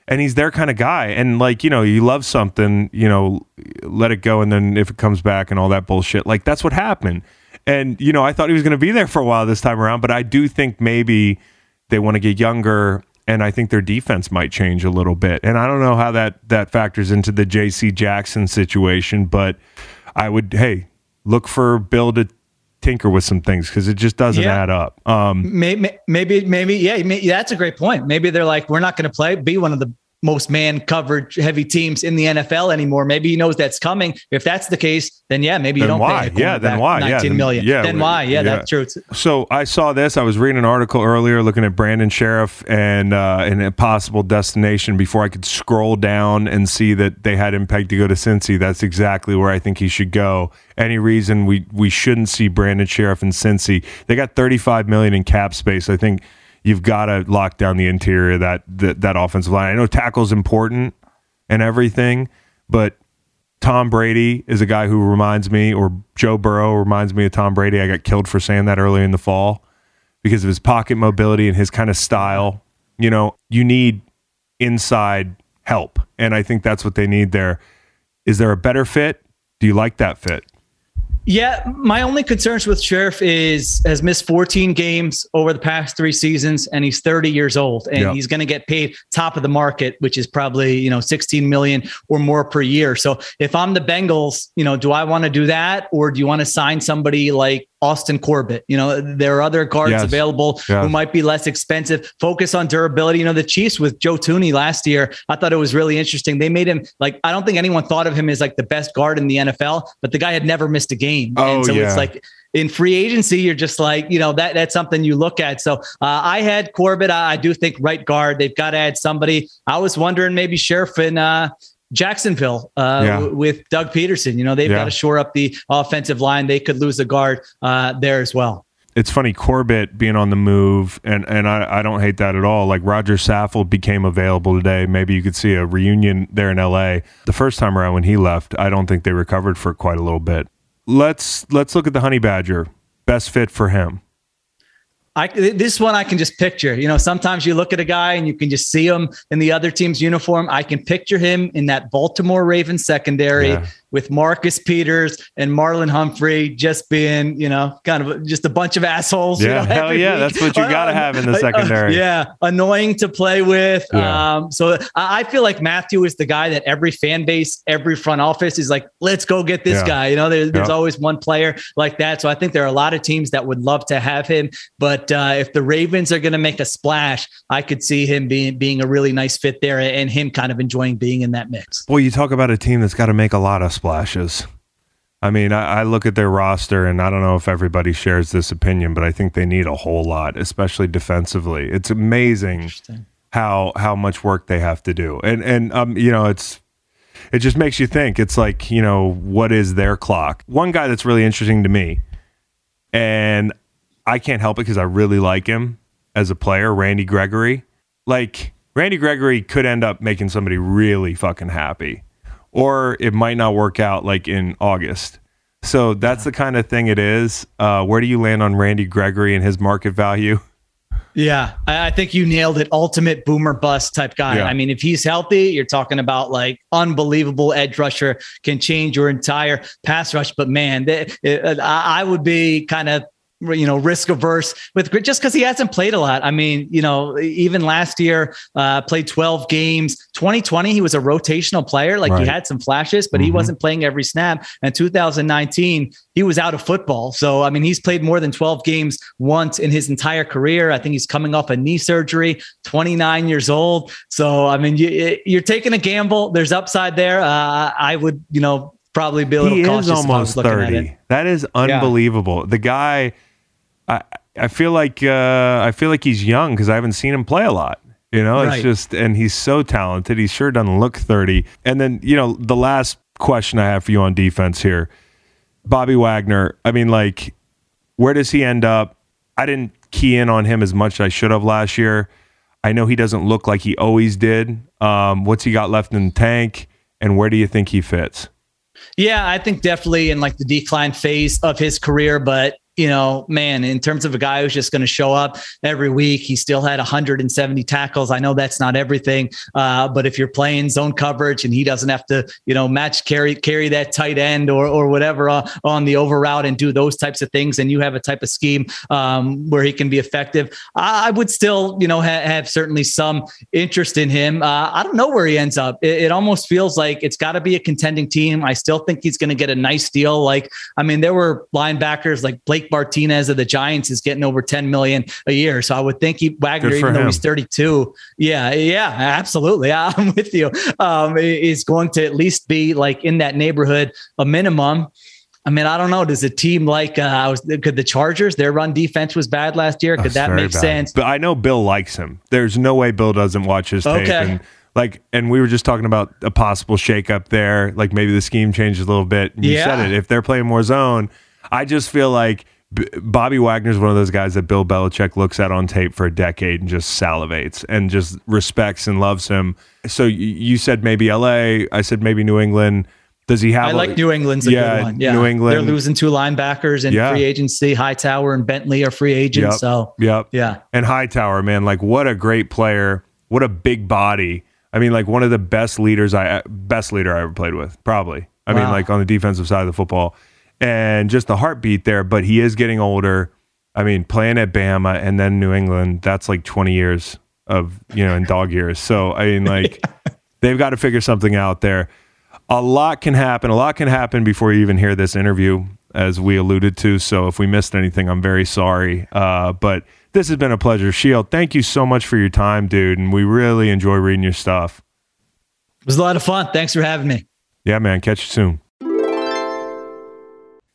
And he's their kind of guy. And like, you know, you love something, you know, let it go. And then if it comes back and all that bullshit, like that's what happened. And, you know, I thought he was going to be there for a while this time around, but I do think maybe they want to get younger and I think their defense might change a little bit. And I don't know how that that factors into the J.C. Jackson situation, but I would hey look for Bill to tinker with some things because it just doesn't yeah. add up. Um, maybe, maybe, maybe, yeah, maybe, that's a great point. Maybe they're like, we're not going to play, be one of the most man covered heavy teams in the NFL anymore. Maybe he knows that's coming. If that's the case, then yeah, maybe you then don't why? pay. Yeah, then why? Nineteen yeah, then, million. Yeah, then why? Yeah, yeah, that's true. So I saw this. I was reading an article earlier looking at Brandon Scherff and uh, and a possible destination before I could scroll down and see that they had him pegged to go to Cincy. That's exactly where I think he should go. Any reason we we shouldn't see Brandon Scherff in Cincy? They got 35 million in cap space. I think you've got to lock down the interior that, that that offensive line. I know tackle's important and everything, but Tom Brady is a guy who reminds me, or Joe Burrow reminds me of Tom Brady. I got killed for saying that earlier in the fall because of his pocket mobility and his kind of style. You know, you need inside help, and I think that's what they need there. Is there a better fit? Do you like that fit? Yeah, my only concerns with Scherff is has missed 14 games over the past three seasons, and he's 30 years old, and he's going to get paid top of the market, which is probably you know 16 million or more per year. So if I'm the Bengals, you know, do I want to do that, or do you want to sign somebody like Austin Corbett. You know, there are other guards yes. available who might be less expensive. Focus on durability. You know, the Chiefs with Joe Thuney last year, I thought it was really interesting. They made him like I don't think anyone thought of him as like the best guard in the NFL, but the guy had never missed a game. Oh, and so yeah. it's like in free agency, you're just like, you know, that that's something you look at. So uh, I had Corbett. I, I, do think right guard. They've got to add somebody. I was wondering maybe Scherff and uh, Jacksonville uh, yeah. w- with Doug Pederson. You know, they've yeah. got to shore up the offensive line. They could lose a guard uh, there as well. It's funny, Corbett being on the move, and, and I, I don't hate that at all. Like Rodger Saffold became available today. Maybe you could see a reunion there in LA. The first time around when he left, I don't think they recovered for quite a little bit. Let's let's look at the Honey Badger. Best fit for him. I this one I can just picture. You know, sometimes you look at a guy and you can just see him in the other team's uniform. I can picture him in that Baltimore Ravens secondary. Yeah with Marcus Peters and Marlon Humphrey just being, you know, kind of just a bunch of assholes. Yeah, you know, hell yeah, that's what you got to have in the (laughs) secondary. Uh, yeah, annoying to play with. Yeah. Um, so I feel like Mathieu is the guy that every fan base, every front office is like, let's go get this yeah. guy. You know, there, there's yeah. always one player like that. So I think there are a lot of teams that would love to have him. But uh, if the Ravens are going to make a splash, I could see him being being a really nice fit there and him kind of enjoying being in that mix. Well, you talk about a team that's got to make a lot of splashes. I mean, I, I, look at their roster, and I don't know if everybody shares this opinion, but I think they need a whole lot, especially defensively. It's amazing how how much work they have to do, and and um, you know, it's it just makes you think. It's like you know, what is their clock? One guy that's really interesting to me, and I can't help it because I really like him as a player, Randy Gregory. Like Randy Gregory could end up making somebody really fucking happy or it might not work out like in August. So that's the kind of thing it is. Uh, where do you land on Randy Gregory and his market value? (laughs) Yeah, I think you nailed it. Ultimate boomer bust type guy. Yeah. I mean, if he's healthy, you're talking about like unbelievable edge rusher, can change your entire pass rush. But man, they, it, I would be kind of you know, risk averse with just because he hasn't played a lot. I mean, you know, even last year, uh, played 12 games. 2020, he was a rotational player. Like Right. he had some flashes, but he Mhm. wasn't playing every snap. And 2019, he was out of football. So, I mean, he's played more than 12 games once in his entire career. I think he's coming off a knee surgery, 29 years old. So, I mean, you, you're taking a gamble. There's upside there. Uh, I would, you know, probably be a little he cautious is if I was almost looking at it. 30 that is unbelievable the guy i i feel like uh i feel like he's young because i haven't seen him play a lot you know? It's just and he's so talented. He sure doesn't look 30 and then you know the last question i have for you on defense here. Bobby wagner i mean like where does he end up? I didn't key in on him as much as i should have last year. I know he doesn't look like he always did. Um what's he got left in the tank and where do you think he fits? Yeah, I think definitely in like the decline phase of his career, but you know, man, in terms of a guy who's just going to show up every week, he still had 170 tackles. I know that's not everything, uh, but if you're playing zone coverage and he doesn't have to, you know, match carry carry that tight end or or whatever uh, on the over route and do those types of things, and you have a type of scheme um, where he can be effective, I, I would still, you know, ha- have certainly some interest in him. Uh, I don't know where he ends up. It, it almost feels like it's got to be a contending team. I still think he's going to get a nice deal. Like, I mean, there were linebackers like Blake Martinez of the Giants is getting over 10 million a year. So I would think he Wagner, even though him. he's 32. Yeah, yeah, absolutely. (laughs) I'm with you. Um, is going to at least be like in that neighborhood, a minimum. I mean, I don't know. Does a team like uh, I was, could the Chargers? Their run defense was bad last year. Could that make bad. sense? But I know Bill likes him. There's no way Bill doesn't watch his tape. Okay. And like, and we were just talking about a possible shakeup there. Like maybe the scheme changes a little bit. You Yeah. said it. If they're playing more zone, I just feel like B- Bobby Wagner's one of those guys that Bill Belichick looks at on tape for a decade and just salivates and just respects and loves him. So y- you said maybe L.A. I said maybe New England. Does he have? I like New England's a Yeah, good one. Yeah, New England. They're losing two linebackers in Yeah. free agency. Hightower and Bentley are free agents. Yep. So Yep. yeah, And Hightower, man, like what a great player. What a big body. I mean, like one of the best leaders I best leader I ever played with, probably. I mean, like on the defensive side of the football. And just the heartbeat there, but he is getting older. I mean, playing at Bama and then New England, that's like 20 years of, you know, in dog years. So, I mean, like (laughs) they've got to figure something out there. A lot can happen. A lot can happen before you even hear this interview, as we alluded to. So if we missed anything, I'm very sorry. Uh, but this has been a pleasure. Sheil, thank you so much for your time, dude. And we really enjoy reading your stuff. it was a lot of fun. Thanks for having me. Yeah, man. Catch you soon.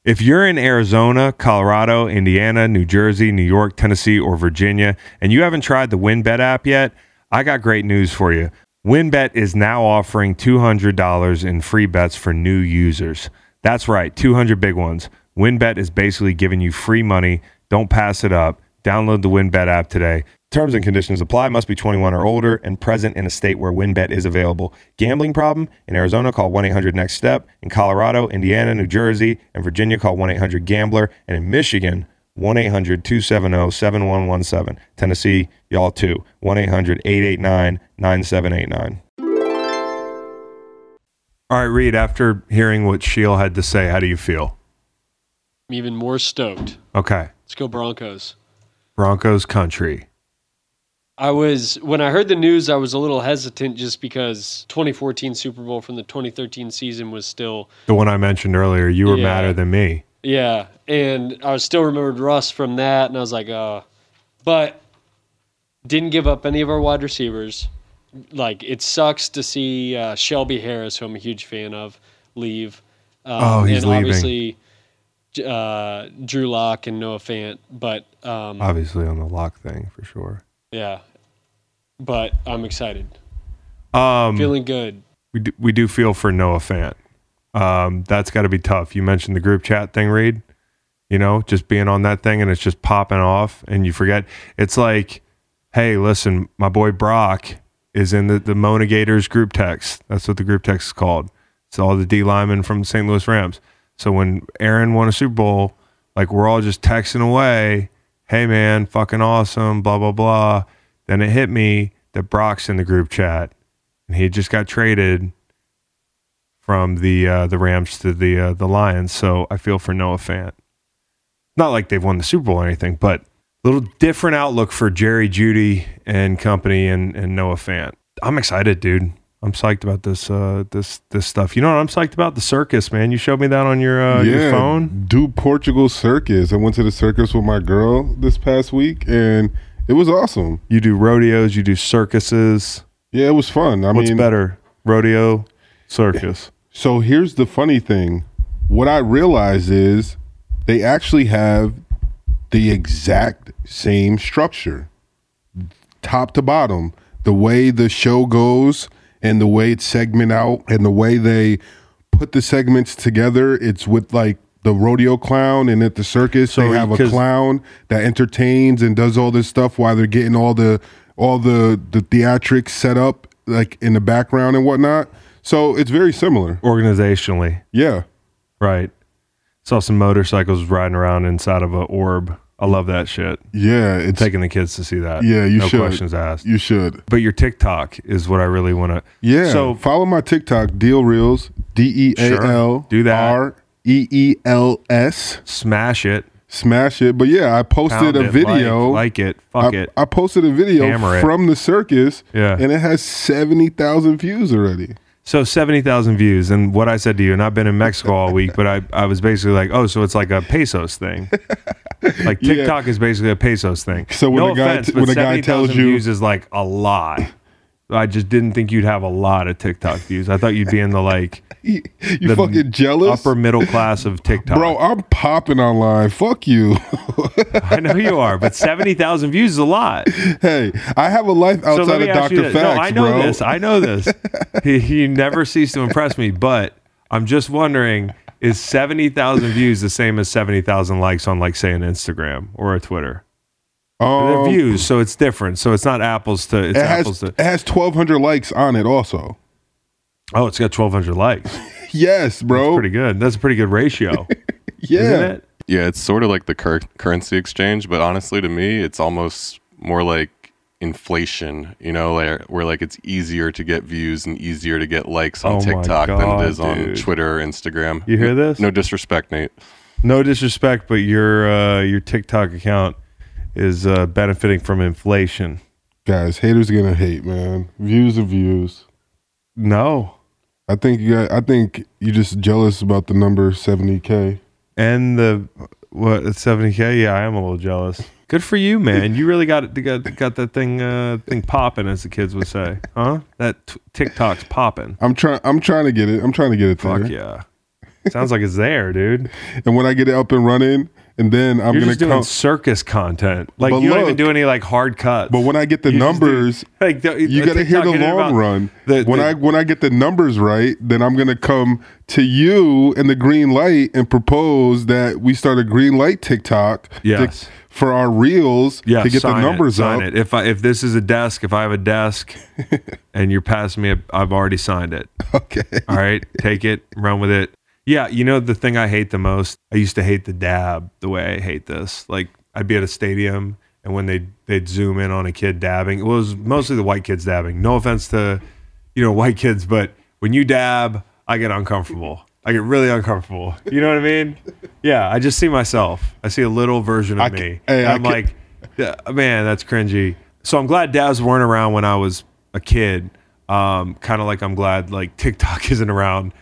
If you're in Arizona, Colorado, Indiana, New Jersey, New York, Tennessee, or Virginia, and you haven't tried the WynnBET app yet, I got great news for you. WynnBET is now offering $200 in free bets for new users. That's right, 200 big ones. WynnBET is basically giving you free money. Don't pass it up. Download the WynnBET app today. Terms and conditions apply. Must be 21 or older and present in a state where WynnBET is available. Gambling problem? In Arizona, call 1 800 NEXT STEP. In Colorado, Indiana, New Jersey, and Virginia, call 1 800 GAMBLER. And in Michigan, 1 800 270 7117. Tennessee, y'all too. 1 800 889 9789. All right, Reed, after hearing what Sheil had to say, how do you feel? I'm even more stoked. Okay. Let's go Broncos. Broncos country. I was when I heard the news, I was a little hesitant just because 2014 Super Bowl from the 2013 season was still The one I mentioned earlier, you were Yeah. madder than me. yeah, and I still remembered Russ from that, and I was like, uh, but didn't give up any of our wide receivers. Like it sucks to see uh, Shelby Harris, who I'm a huge fan of, leave. Um, Oh, he's and leaving. obviously uh, Drew Lock and Noah Fant, but um, Obviously on the lock thing for sure. yeah, but I'm excited, Um, feeling good. we do, we do feel for Noah Fant. Um, that's got to be tough. You mentioned the group chat thing, Reed. You know, just being on that thing and it's just popping off, and you forget. It's like, hey, listen, my boy Brock is in the the Mona Gators group text. That's what the group text is called. It's all the D linemen from the St. Louis Rams. So when Aaron won a Super Bowl, like we're all just texting away, hey man, fucking awesome, blah blah blah. Then it hit me that Brock's in the group chat, and he just got traded from the uh, the Rams to the uh, the Lions. So I feel for Noah Fant. Not like they've won the Super Bowl or anything, but a little different outlook for Jerry Jeudy and company and, and Noah Fant. I'm excited, dude. I'm psyched about this uh, this this stuff. You know what I'm psyched about? The circus, man. You showed me that on your uh, your phone. Do Portugal circus. I went to the circus with my girl this past week, and it was awesome. You do rodeos, you do circuses. Yeah, it was fun. I What's mean, better, rodeo, circus? So here's the funny thing. What I realized is they actually have the exact same structure, top to bottom. The way the show goes and the way it's segment out and the way they put the segments together, it's with like the rodeo clown and at the circus So, they have a clown that entertains and does all this stuff while they're getting all the all the the theatrics set up like in the background and whatnot. So it's very similar. Organizationally, Yeah. right? Saw some motorcycles riding around inside of a orb. I love that shit. Yeah, it's Taking the kids to see that. yeah. You no should. questions asked. You should. but your TikTok is what I really want to. Yeah. So follow my TikTok, Deal Reels, D E A L Do that. R E E L S. smash it. Smash it. But yeah, I posted Pound a it, video. Like, like it. Fuck I, it. I posted a video Hammer it. from the circus. Yeah. And it has seventy thousand views already. So seventy thousand views, and what I said to you, and I've been in Mexico all week, but I, I was basically like, oh, so it's like a pesos thing. (laughs) (laughs) Like Yeah. TikTok is basically a pesos thing. So when no the guy offense, t- when the guy tells you- views is like a lot. I just didn't think you'd have a lot of TikTok views. I thought you'd be in the like (laughs) You, The fucking jealous? upper middle class of TikTok. Bro, I'm popping online. Fuck you. (laughs) I know you are, but seventy thousand views is a lot. hey, I have a life outside me of Dr. this. Facts, no, I know bro. this. I know this. he, he never ceased to impress me, but I'm just wondering is 70,000 views the same as 70,000 likes on, like, say, an Instagram or a Twitter? They're Um, views, so it's different. So it's not apples to, it's it apples has to. it has 1200 likes on it also. Oh, it's got 1,200 likes. (laughs) Yes, bro. Pretty good. That's a pretty good ratio, (laughs) yeah. isn't it? Yeah, it's sort of like the cur- currency exchange, but honestly, to me, it's almost more like inflation. You know, like, where like it's easier to get views and easier to get likes on Oh my TikTok than God, it is on. Twitter or Instagram. You hear this? No disrespect, Nate. No disrespect, but your uh, your TikTok account is uh, benefiting from inflation. Guys, haters gonna hate, man. Views are views. No. I think you got, I think you're just jealous about the number 70k. And the what at 70k? Yeah, I am a little jealous. Good for you, man. You really got it. Got, got that thing uh, thing popping, as the kids would say, huh? That t- TikTok's popping. I'm trying I'm trying to get it. I'm trying to get it there. Fuck yeah. Sounds like it's there, dude. (laughs) And when I get it up and running, and then I'm You're gonna just doing come circus content. Like But you don't even look- do any like hard cuts. but when I get the You just do- numbers, (laughs) like the- you uh, got to hear TikTok the long about run. the- when the- I when I get the numbers right, then I'm gonna come to you in the green light and propose that we start a green light TikTok to- Yes. for our reels yeah, to get the sign it, numbers sign up. It. If I, if this is a desk, if I have a desk, (laughs) and you're passing me, a, I've already signed it. Okay. All right, take it, run with it. Yeah, you know the thing I hate the most. I used to hate the dab the way I hate this. Like I'd be at a stadium, and when they they'd zoom in on a kid dabbing, it was mostly the white kids dabbing. No offense to you know white kids, but when you dab, I get uncomfortable. I get really uncomfortable. You know what I mean? Yeah, I just see myself. I see a little version of I me. hey, I I'm like, man, that's cringy. So I'm glad dabs weren't around when I was a kid. Um, kind of like I'm glad like TikTok (laughs) isn't around.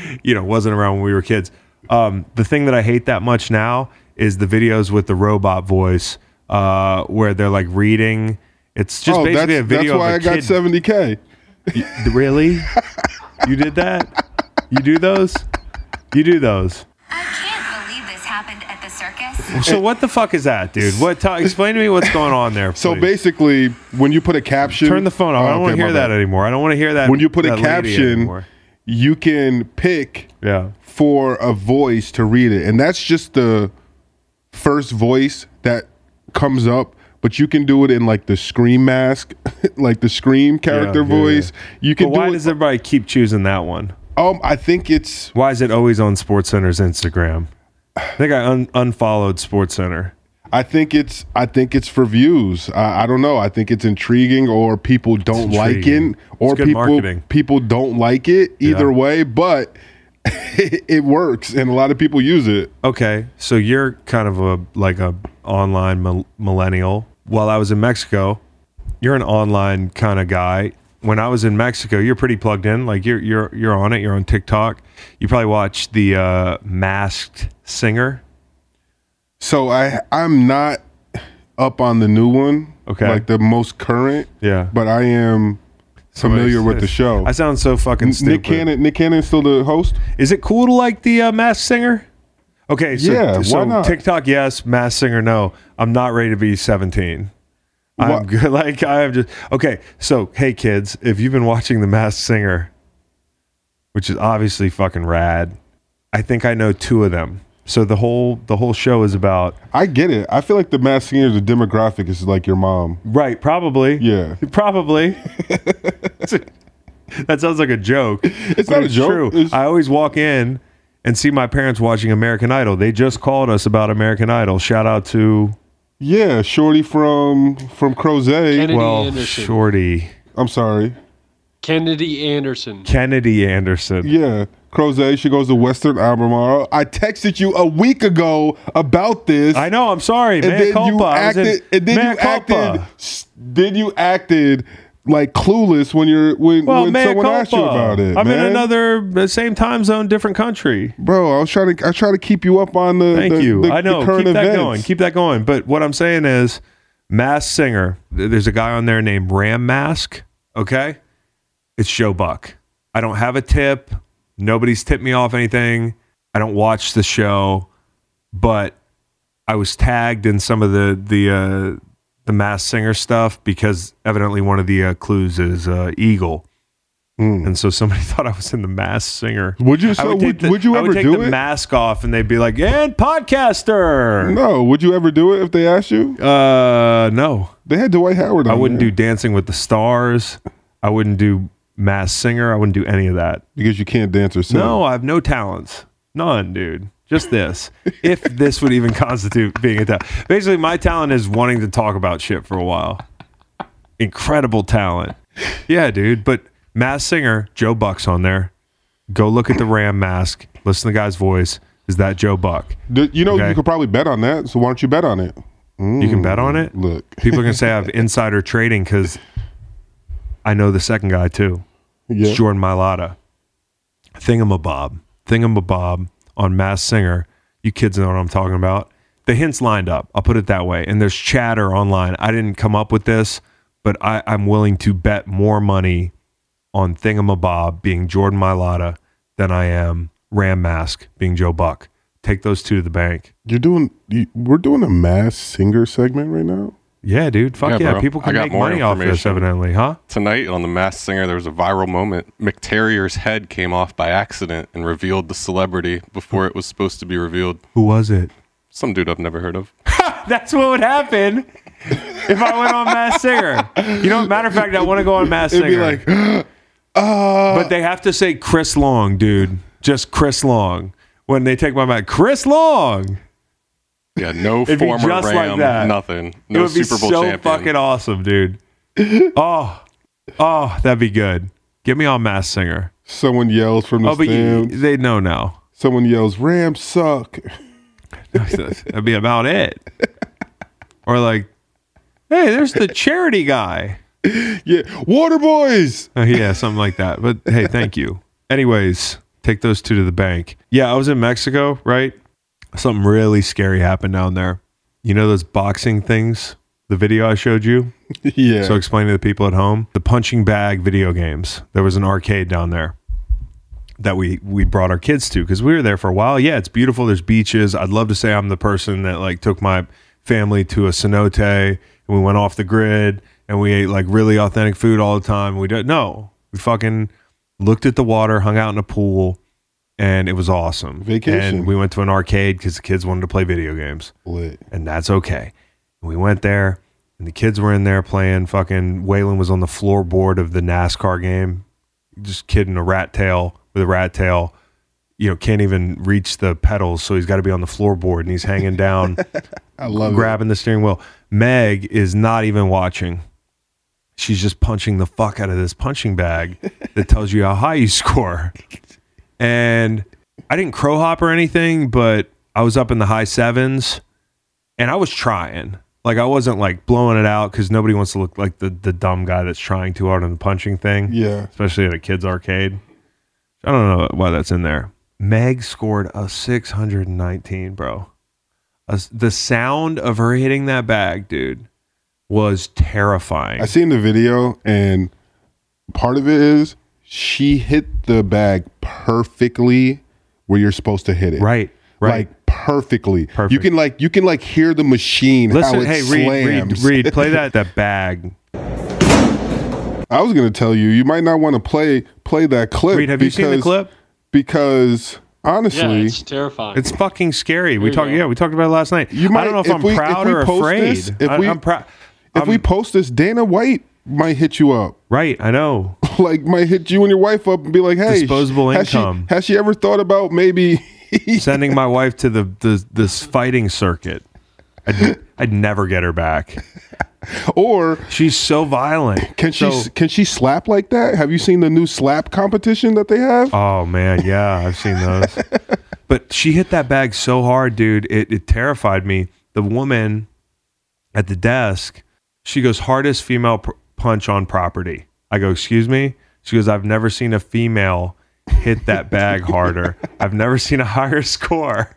(laughs) you know, wasn't around when we were kids. Um, the thing that I hate that much now is the videos with the robot voice, uh, where they're like reading. It's just oh, basically that's, a video that's why I of a got kid. 70k. Really? you did that? You do those? You do those? I can't believe this happened at the circus. So what the fuck is that, dude? What? T- explain to me what's going on there. So basically, when you put a caption, turn the phone off. Oh, I don't want to hear that anymore. I don't want to hear that. When you put a caption, anymore. You can pick yeah. for a voice to read it, and that's just the first voice that comes up. But you can do it in like the scream mask, (laughs) like the scream character Yeah, yeah, voice. You can But why do does everybody keep choosing that one? Um, I think it's Why is it always on SportsCenter's Instagram? I think I un- unfollowed SportsCenter. I think it's I think it's for views. I, I don't know. I think it's intriguing, or people don't like it, or people marketing. people don't like it. Either Yeah. way, but (laughs) it, works, and a lot of people use it. Okay, so you're kind of a like a online mil- millennial. While I was in Mexico, you're an online kind of guy. When I was in Mexico, you're pretty plugged in. Like you're you're you're on it. You're on TikTok. You probably watch the uh, Masked Singer. So I I'm not up on the new one, Okay. like the most current, Yeah, but I am familiar with the show. I sound so fucking stupid. Nick Cannon, Nick Cannon's still the host. Is it cool to like the uh, Masked Singer? Okay, so, Yeah, why not? TikTok, yes. Masked Singer, no. I'm not ready to be 17. I'm Wha- good. (laughs) Like I have just okay. So hey, kids, if you've been watching the Masked Singer, which is obviously fucking rad, I think I know two of them. So the whole the whole show is about I get it. I feel like the mass singer, the demographic is like your mom. right, probably, Yeah. (laughs) probably. (laughs) that sounds like a joke. It's But not a joke. True. It's- I always walk in and see my parents watching American Idol. They just called us about American Idol. Shout out to Yeah, Shorty from from Crozet. Kennedy well, Anderson. Shorty I'm sorry. Kennedy Anderson. Kennedy Anderson. Yeah, Crozet. She goes to Western Albemarle. I texted you a week ago about this. I know. I'm sorry, and man. then culpa. you I was in- acted. and then you acted. culpa. Then you acted like clueless when you're when, Well, when someone culpa. asked you about it. I'm in another uh, same time zone, different country. Bro, I was trying to I try to keep you up on the. Thank the- you. the- I know. Keep that going. Keep that going. But what I'm saying is, Mass Singer. There's a guy on there named Ram Mask. Okay, it's Joe Buck. I don't have a tip. Nobody's tipped me off anything. I don't watch the show, but I was tagged in some of the the uh, the Mass Singer stuff because evidently one of the uh, clues is uh, eagle. And so somebody (laughs) thought I was in the Mass Singer. Would you? So would, take the- would you I ever would take do the it? mask off and they'd be like, and podcaster. no. Would you ever do it if they asked you? Uh, no. They had Dwight Howard. On I wouldn't there. do Dancing with the Stars. I wouldn't do Mass Singer. I wouldn't do any of that. because you can't dance or sing. No, I have no talents. None, dude. Just this. (laughs) if this would even constitute being a talent. Basically, my talent is wanting to talk about shit for a while. Incredible talent. Yeah, dude. But Mass Singer, Joe Buck's on there. Go look at the Ram mask. Listen to the guy's voice. Is that Joe Buck? You know, Okay. you could probably bet on that. So why don't you bet on it? You can bet on it. Mm, look, People are gonna say I have insider trading because I know the second guy too. yeah. It's Jordan Mailata. Thingamabob. Thingamabob on Mass Singer. You kids know what I'm talking about. The hints lined up. I'll put it that way. And there's chatter online. I didn't come up with this, but I, I'm willing to bet more money on Thingamabob being Jordan Mailata than I am Ram Mask being Joe Buck. Take those two to the bank. You're doing. You, we're doing a mass singer segment right now. Yeah, dude. Fuck Yeah, yeah. People can make money off this, evidently, huh? Tonight on The Masked Singer, there was a viral moment. McTerrier's head came off by accident and revealed the celebrity before it was supposed to be revealed. Who was it? Some dude I've never heard of. (laughs) That's what would happen if I went on Mass Singer. You know, matter of fact, I want to go on Mass It'd Singer. be like, (gasps) uh, but they have to say Chris Long, dude. Just Chris Long. When they take my mic, Chris Long. Yeah, no be former just like Ram, that. nothing. it No would be Super Bowl so champion. fucking awesome, dude. (laughs) Oh, oh, that'd be good. Get me on Mass Singer. someone yells from the Oh, but you, stands. they know now. someone yells, "Rams suck." (laughs) That'd be about it. Or like, hey, there's the charity guy. (laughs) Yeah, Water Boys. Uh, yeah, something like that. But hey, thank you. Anyways, take those two to the bank. Yeah, I was in Mexico, right? Something really scary happened down there. You know those boxing things? The video I showed you? (laughs) yeah. So explain to the people at home. The punching bag video games. There was an arcade down there that we we brought our kids to because we were there for a while. Yeah, it's beautiful. There's beaches. I'd love to say I'm the person that like took my family to a cenote and we went off the grid and we ate like really authentic food all the time. We don't no. We fucking looked at the water, hung out in a pool, and it was awesome. Vacation. And we went to an arcade because the kids wanted to play video games Lit. and that's okay. We went there, and the kids were in there playing. Fucking Waylon was on the floorboard of the NASCAR game, just kidding a rat tail with a rat tail. You know, can't even reach the pedals, so he's got to be on the floorboard, and he's hanging down, (laughs) I love grabbing the steering wheel. Meg is not even watching. She's just punching the fuck out of this punching bag that tells you how high you score. (laughs) And I didn't crow hop or anything, but I was up in the high sevens and I was trying. Like I wasn't like blowing it out because nobody wants to look like the, the dumb guy that's trying too hard on the punching thing. Yeah. Especially at a kid's arcade. I don't know why that's in there. Meg scored a 619, bro. A the sound of her hitting that bag, dude, was terrifying. I seen the video, and part of it is she hit the bag perfectly where you're supposed to hit it. right, right. Like perfectly. Perfect. You can like you can like hear the machine. how Listen, it hey, read, read, slams. Reed, (laughs) play that that bag. I was gonna tell you, you might not want to play play that clip. Reed, have you seen the because- clip? Because Yeah, honestly, it's terrifying. It's fucking scary. We you talked. Yeah, we talked about it last night. You might, I don't know if, if I'm we- if proud we or afraid. this, if I, we- am proud. if we post this, Dana White might hit you up. Right, I know. (laughs) like might hit you and your wife up and be like, "Hey, Disposable has income. She, has she ever thought about maybe?" (laughs) Sending my wife to the, the this fighting circuit. I'd, I'd never get her back. or She's so violent. can she So- can she slap like that? Have you seen the new slap competition that they have? Oh man, yeah, I've seen those. (laughs) but she hit that bag so hard, dude. It, it terrified me. The woman at the desk, she goes hardest female pr- punch on property. I go, excuse me. She goes, I've never seen a female hit that bag harder. I've never seen a higher score.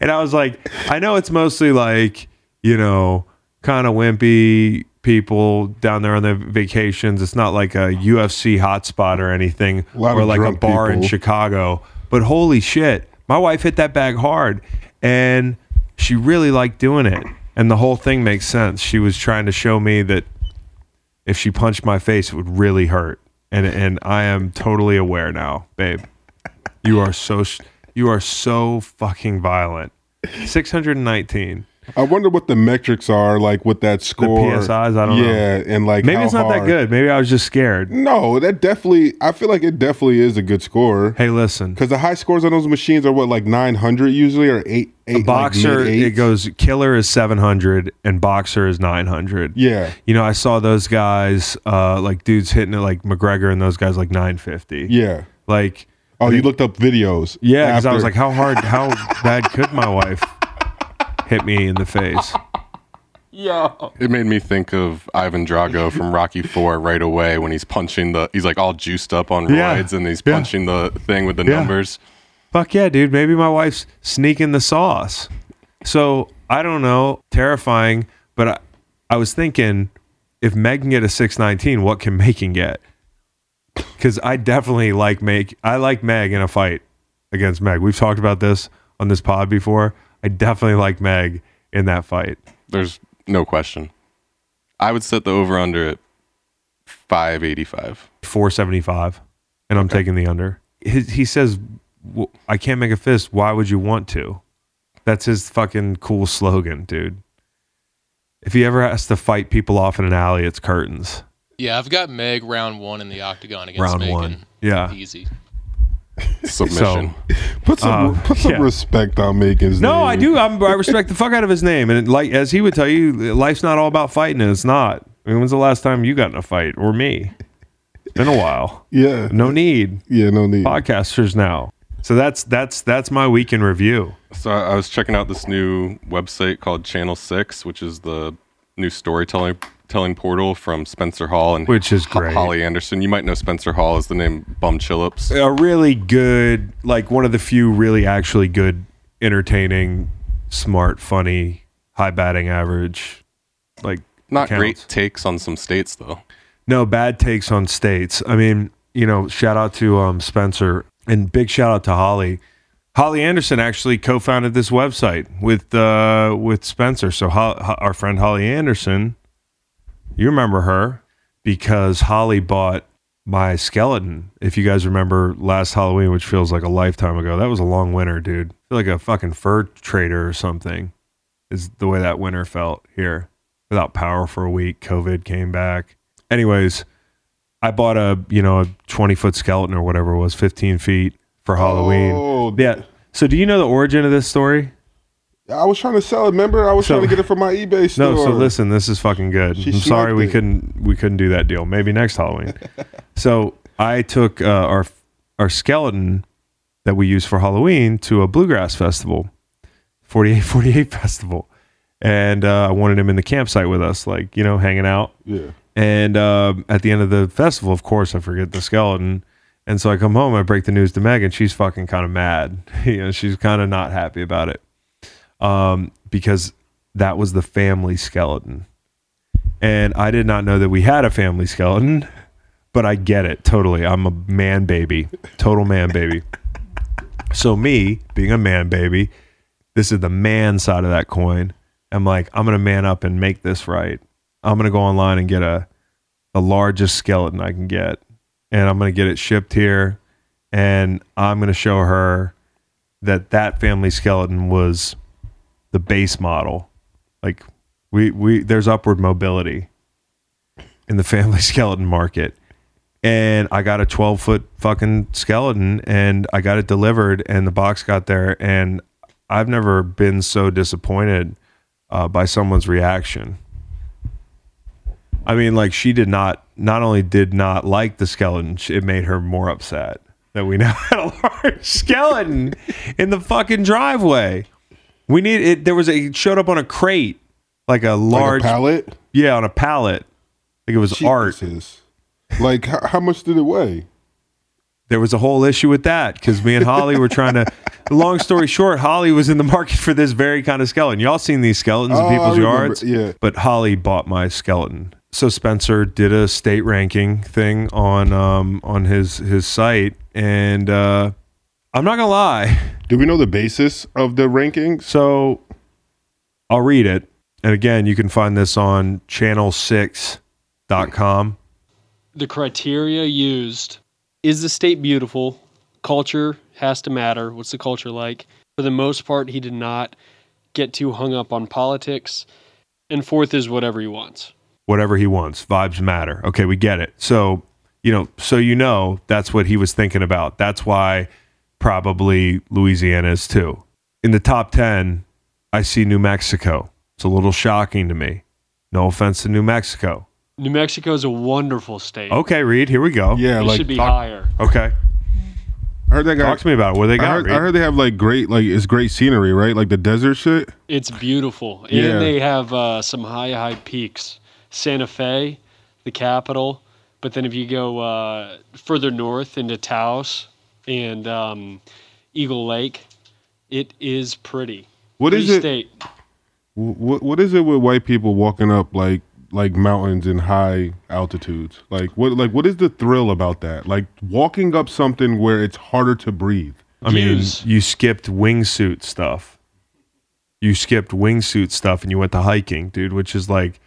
And I was like, I know it's mostly like, you know, kind of wimpy people down there on their vacations. It's not like a UFC hotspot or anything, or like a bar in. Chicago. But holy shit, my wife hit that bag hard, and she really liked doing it. And the whole thing makes sense. She was trying to show me that if she punched my face, it would really hurt. And and I am totally aware now, babe. You are so you are so fucking violent. Six hundred nineteen. I wonder what the metrics are like with that score. The PSIs, I don't know. yeah, and like Maybe it's not that good. Maybe I was just scared. No, that definitely. I feel like it definitely is a good score. Hey, listen. Because the high scores on those machines are what, like nine hundred usually, or eight, eight. A boxer, like it goes killer is 700 and boxer is 900. Yeah, You know, I saw those guys, uh, like dudes hitting it like McGregor and those guys like 950. yeah. Like, Oh, you looked up videos. yeah, because I was like, how hard, how (laughs) bad could my wife hit me in the face? (laughs) Yeah. It made me think of Ivan Drago from Rocky (laughs) Four right away when he's punching the. He's like all juiced up on Yeah. roids and he's Yeah. punching the thing with the Yeah. numbers. Fuck yeah, dude. Maybe my wife's sneaking the sauce. So I don't know, terrifying. But I, I was thinking, if Meg can get a six nineteen, what can Megan get? Because I definitely like Meg. I like Meg in a fight against Meg. We've talked about this on this pod before. I definitely like Meg in that fight. There's no question. I would set the over under at five eighty five. Four seventy five, and I'm taking the under. He, he says, "W- "I can't make a fist. Why would you want to?" That's his fucking cool slogan, dude. If he ever has to fight people off in an alley, it's curtains. Yeah, I've got Meg round one in the octagon against Round Megan. one. Yeah. Easy. Submission. put some uh, put some yeah. respect on Megan's No, name. No, I do. I'm, I respect the fuck out of his name, and like as he would tell you, life's not all about fighting. And it's not. I mean, when's the last time you got in a fight or me? It's been a while. Yeah, No need. yeah, no need. Podcasters now. So that's that's that's my week in review. So I I was checking out this new website called Channel Six, which is the new storytelling telling portal from Spencer Hall and Which is great. Holly Anderson. You might know Spencer Hall as the name Bum Chillips. a really good, like one of the few really actually good, entertaining, smart, funny, high batting average, like Not accounts. great takes on some states though. No bad takes on states. I mean, you know, shout out to um, Spencer and big shout out to Holly. Holly Anderson actually co-founded this website with uh, with Spencer. So Ho- Ho- our friend Holly Anderson, you remember her because Holly bought my skeleton. If you guys remember last Halloween, which feels like a lifetime ago, that was a long winter, dude. I feel like a fucking fur trader or something. Is the way that winter felt here. Without power for a week, COVID came back. Anyways, I bought a you know a twenty foot skeleton or whatever it was, fifteen feet for Halloween. Oh, Yeah. So do you know the origin of this story? I was trying to sell it. Remember, I was So- trying to get it from my eBay store. (laughs) No, so listen, this is fucking good. She I'm sorry we it. couldn't we couldn't do that deal. Maybe next Halloween. (laughs) so I took uh, our our skeleton that we use for Halloween to a bluegrass festival, 4848 (laughs) festival. And uh, I wanted him in the campsite with us, like, you know, hanging out. Yeah. And um at the end of the festival, of course, I forget the skeleton. And so I come home, I break the news to Megan. She's fucking kind of mad. you know, she's kind of not happy about it um, because that was the family skeleton. And I did not know that we had a family skeleton, but I get it totally. I'm a man baby, total man baby. So, me being a man baby, this is the man side of that coin. I'm like, I'm going to man up and make this right. I'm going to go online and get a the largest skeleton I can get, and I'm going to get it shipped here, and I'm going to show her that that family skeleton was the base model. Like we we there's upward mobility in the family (laughs) skeleton market. And I got a 12 foot fucking skeleton and I got it delivered and the box got there and I've never been so disappointed uh, by someone's reaction. I mean, like she did not. Not only did not like the skeleton, it made her more upset that we (laughs) now had a large skeleton in the fucking driveway. We need it. There was a it showed up on a crate, like a large Like a pallet. Yeah, on a pallet. Like it was art. Like how, how much did it weigh? There was a whole issue with that because me and Holly were trying to. (laughs) Long story short, Holly was in the market for this very kind of skeleton. Y'all seen these skeletons Oh, in people's yards? yeah. But Holly bought my skeleton. So Spencer did a state ranking thing on um, on his his site, and uh, I'm not gonna lie. Do we know the basis of the rankings? So I'll read it. And again, you can find this on channel6.com. the criteria used is the state beautiful culture has to matter what's the culture like for the most part he did not get too hung up on politics and fourth is whatever he wants Whatever he wants. Vibes matter. Okay, we get it. So, you know, so you know that's what he was thinking about. That's why probably Louisiana is too. In the top 10, I see New Mexico. It's a little shocking to me. No offense to New Mexico. new mexico is a wonderful state Okay, Reed, here we go. Yeah, it like should be talk- higher Okay. I heard that guy. Talk to me about it. What do they I got, heard, I heard they have like great, like it's great scenery, right? Like the desert shit. it's beautiful and they have uh, some high high peaks santa fe the capital but then if you go uh, further north into taos and um, eagle lake it is pretty What is Pretty it? state What what is it with white people walking up like like mountains in high altitudes? Like what like what is the thrill about that? Like walking up something where it's harder to breathe. I mean, you skipped wingsuit stuff. You skipped wingsuit stuff and you went to hiking, dude, which is like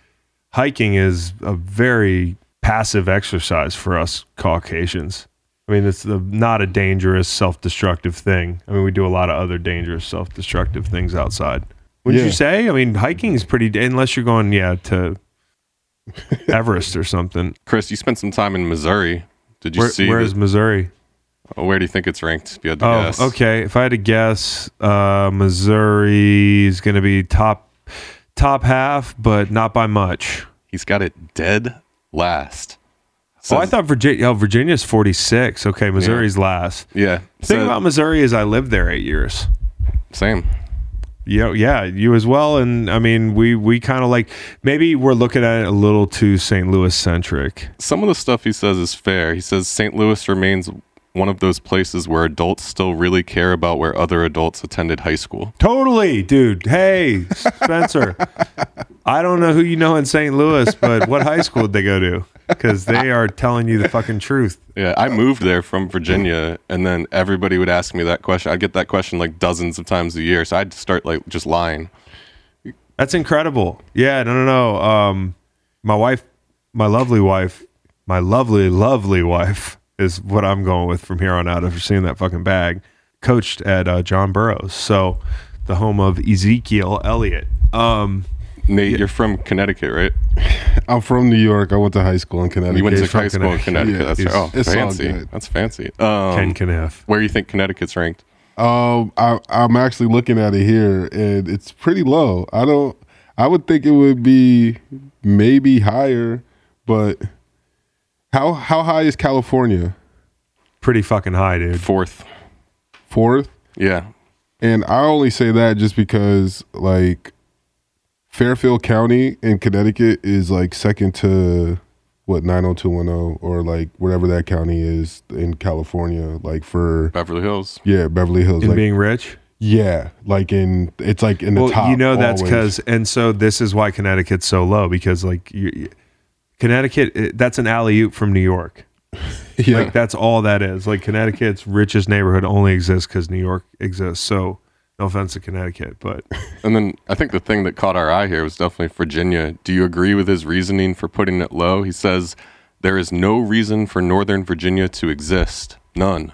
hiking is a very passive exercise for us Caucasians. I mean, it's a, not a dangerous, self destructive thing. I mean, we do a lot of other dangerous, self destructive things outside. Wouldn't Yeah. you say? I mean, hiking is pretty, unless you're going, yeah, to (laughs) Everest or something. Chris, you spent some time in Missouri. Did you Where, see? where is the- Missouri? oh, where do you think it's ranked? If you had to Oh, guess. okay. If I had to guess, uh, Missouri is going to be top top half, but not by much. He's got it dead last. Oh, I thought Virginia. Oh, Virginia's forty six. Okay, Missouri's last. Yeah. The thing said- about Missouri is I lived there eight years. same. Yeah, yeah, you as well. And I mean, we we kind of like maybe we're looking at it a little too St. Louis centric. Some of the stuff he says is fair. He says St. Louis remains one of those places where adults still really care about where other adults attended high school. Totally, dude. Hey, Spencer. (laughs) I don't know who you know in St. Louis, but what high school did they go to? Because they are telling you the fucking truth. Yeah, I moved there from Virginia, and then everybody would ask me that question. I'd get that question like dozens of times a year, so I'd start like just lying. That's incredible. Yeah, no, no, no. Um, my wife, my lovely wife, my lovely, lovely wife is what I'm going with from here on out. After seeing that fucking bag, coached at uh, John Burroughs, so the home of Ezekiel Elliott. Um, Nate, you're from Connecticut, right? (laughs) I'm from New York. I went to high school in Connecticut. You went to high school in Connecticut. Connecticut. Yeah, That's right. Oh, it's fancy. That's fancy. Ken Um, Kniff. where do you think Connecticut's ranked? Um, I, I'm actually looking at it here, and it's pretty low. I don't. I would think it would be maybe higher, but how how high is California? Pretty fucking high, dude. Fourth. fourth. Yeah. And I only say that just because like Fairfield County in Connecticut is like second to what 90210 or like whatever that county is in California like for Beverly Hills. yeah, Beverly Hills in like being rich. yeah, like in it's like in the well, top. you know that's because, and so this is why Connecticut's so low because like you, you- Connecticut, it- that's an alley oop from New York. (laughs) yeah. Like that's all that is. Like Connecticut's richest neighborhood only exists because New York exists. So no offense to Connecticut, but (laughs) And then I think the thing that caught our eye here was definitely Virginia. Do you agree with his reasoning for putting it low? He says there is no reason for Northern Virginia to exist. None.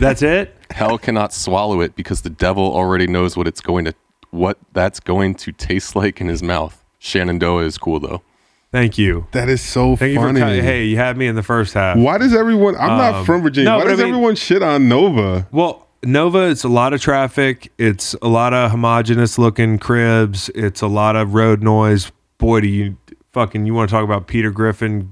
that's it. (laughs) Hell cannot swallow it because the devil already knows what it's going to what that's going to taste like in his mouth. Shenandoah is cool though. Thank you. that is so Thank you funny. for hey, you had me in the first half. Why does everyone? I'm Um, not from Virginia. no, Why but I does mean- everyone shit on Nova? Well, Nova, it's a lot of traffic. It's a lot of homogenous looking cribs. It's a lot of road noise. Boy, do you fucking you want to talk about Peter Griffin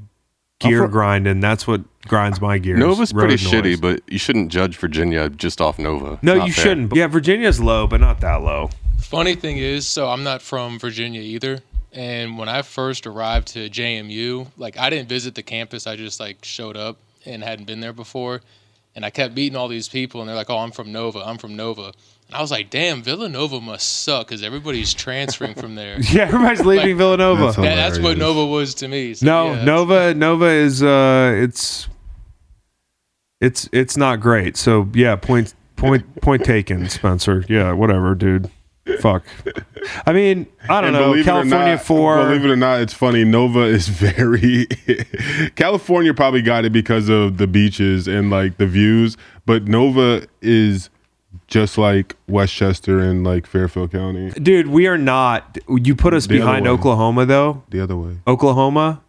gear fr- grinding? That's what grinds my gears. Nova's road pretty noise. shitty, but you shouldn't judge Virginia just off Nova. It's no, you fair. shouldn't. Yeah, Virginia's low, but not that low. Funny thing is, so I'm not from Virginia either. And when I first arrived to JMU, like I didn't visit the campus. I just like showed up and hadn't been there before. And I kept meeting all these people, and they're like, "Oh, I'm from Nova. I'm from Nova." And I was like, "Damn, Villanova must suck because everybody's transferring from there." (laughs) Yeah, everybody's leaving Like- Villanova. That's That, that's what Nova was to me. So, no, yeah, that's- Nova Nova is uh it's it's it's not great. So yeah, point point point taken, Spencer. Yeah, whatever, dude. Fuck. I mean, I don't And know. believe it or California not- four. Believe it or not, it's funny. Nova is (laughs) very. California probably got it because of the beaches and like the views, but Nova is just like Westchester and like Fairfield County. Dude, we are not. You put us The behind. Oklahoma, though. The other way. Oklahoma,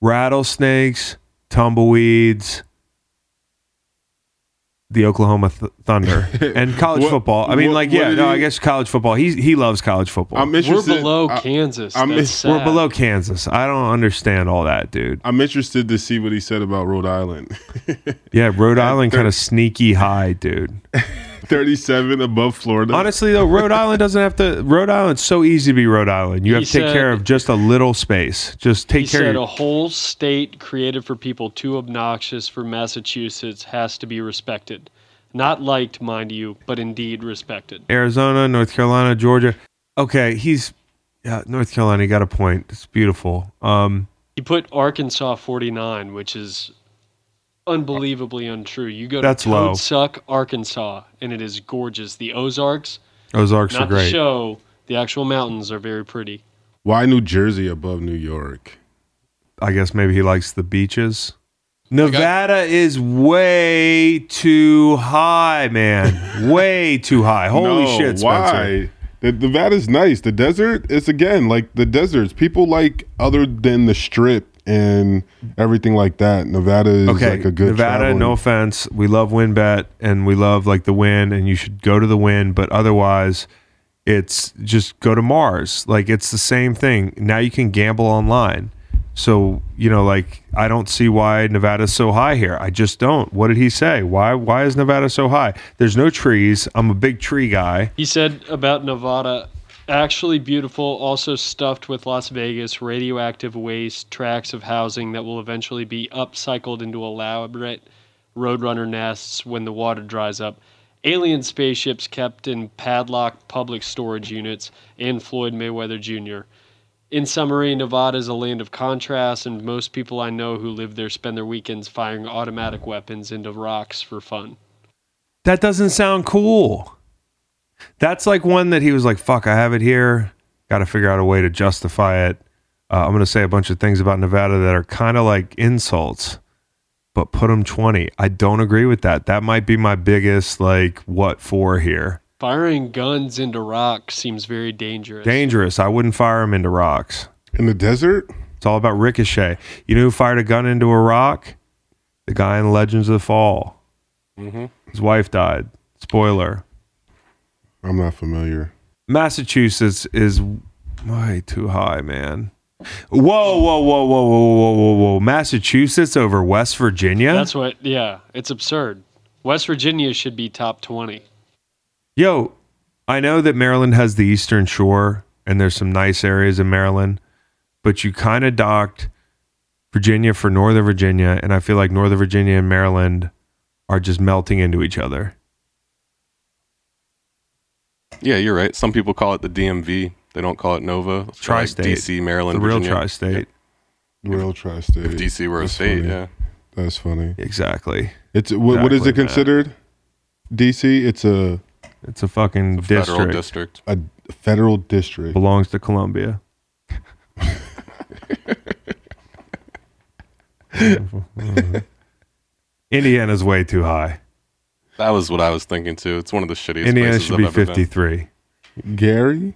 rattlesnakes, tumbleweeds, the Oklahoma th- Thunder, (laughs) and college What- football. I mean, what- like, yeah, no, he- I guess college football. He he loves college football. I'm We're below I- Kansas. I'm- That's We're below Kansas. I don't understand all that, dude. I'm interested to see what he said about Rhode Island. Yeah, Rhode (laughs) Island kind of sneaky high, dude. (laughs) 37 above Florida. Honestly, though, Rhode Island doesn't have to. Rhode Island's so easy to be Rhode Island. You He have to take said- care of just a little space. Just take He care said of a whole state created for people too obnoxious for Massachusetts has to be respected. Not liked, mind you, but indeed respected. Arizona, North Carolina, Georgia. Okay, he's yeah, North Carolina. He got a point. It's beautiful. Um, He put Arkansas 49, which is unbelievably untrue. You go That's to low. Suck, Arkansas, and it is gorgeous. The Ozarks, Ozarks are not the great. show, the actual mountains are very pretty. Why New Jersey above New York? I guess maybe he likes the beaches. Nevada is way too high, man. (laughs) way too high. Holy No, shit, Spencer. Why? The Nevada's nice. The desert, it's again like the deserts. People like other than the strip and everything like that. Nevada is Okay, like a good Nevada. traveling- No offense, we love WynnBET and we love like the Wynn, and you should go to the Wynn. But otherwise, it's just go to Mars. Like it's the same thing. Now you can gamble online. So you know, like I don't see why Nevada's so high here. I just don't. What did he say? Why? Why is Nevada so high? There's no trees. I'm a big tree guy. He said about Nevada, actually beautiful, also stuffed with Las Vegas, radioactive waste, tracts of housing that will eventually be upcycled into elaborate roadrunner nests when the water dries up. Alien spaceships kept in padlocked public storage units, and Floyd Mayweather Jr. In summary, Nevada is a land of contrast, and most people I know who live there spend their weekends firing automatic weapons into rocks for fun. That doesn't sound cool. That's like one that he was like, fuck, I have it here. Got to figure out a way to justify it. Uh, I'm going to say a bunch of things about Nevada that are kind of like insults, but put them 20. I don't agree with that. That might be my biggest, like, what for here. Firing guns into rocks seems very dangerous. Dangerous. I wouldn't fire them into rocks. in the desert. It's all about ricochet. You know who fired a gun into a rock? The guy in Legends of the Fall. His wife died. Spoiler. I'm not familiar. Massachusetts is way too high, man. Whoa, whoa, whoa, whoa, whoa, whoa, whoa, whoa! Massachusetts over West Virginia? That's what, yeah, it's absurd. West Virginia should be top 20. Yo, I know that Maryland has the Eastern Shore and there's some nice areas in Maryland, but you kind of docked Virginia for Northern Virginia, and I feel like Northern Virginia and Maryland are just melting into each other. Yeah, you're right. Some people call it the DMV. They don't call it Nova. It's kinda like Tri-state. DC, Maryland, the real Virginia. tri-state. Real tri-state. If DC were a state, funny. yeah. That's funny. Exactly. It's what, what is it man. considered? DC. It's a It's a fucking The federal district. district. a federal district. Belongs to Columbia. (laughs) (laughs) Indiana's way too high. That was what I was thinking too. It's one of the shittiest Indiana places should I've be ever been. 53. Gary.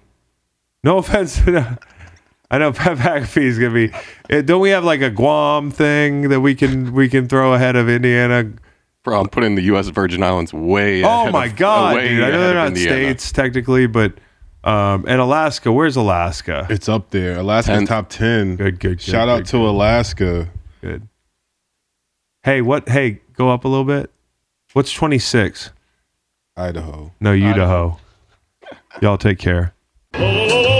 No offense. to- (laughs) I know Pat McAfee is gonna be. eh, Don't we have like a Guam thing that we can we can throw ahead of Indiana? Bro, I'm putting the U.S. Virgin Islands way. Oh ahead my of- God, way dude! I know ahead they're of not Indiana. states technically, but um, and Alaska. Where's Alaska? It's up there. Alaska's Ten- top ten. Good, good, good. Shout out good, to Alaska. Good. Hey, what? Hey, go up a little bit. What's twenty six? Idaho. No, Idaho. Y'all take care. Oh,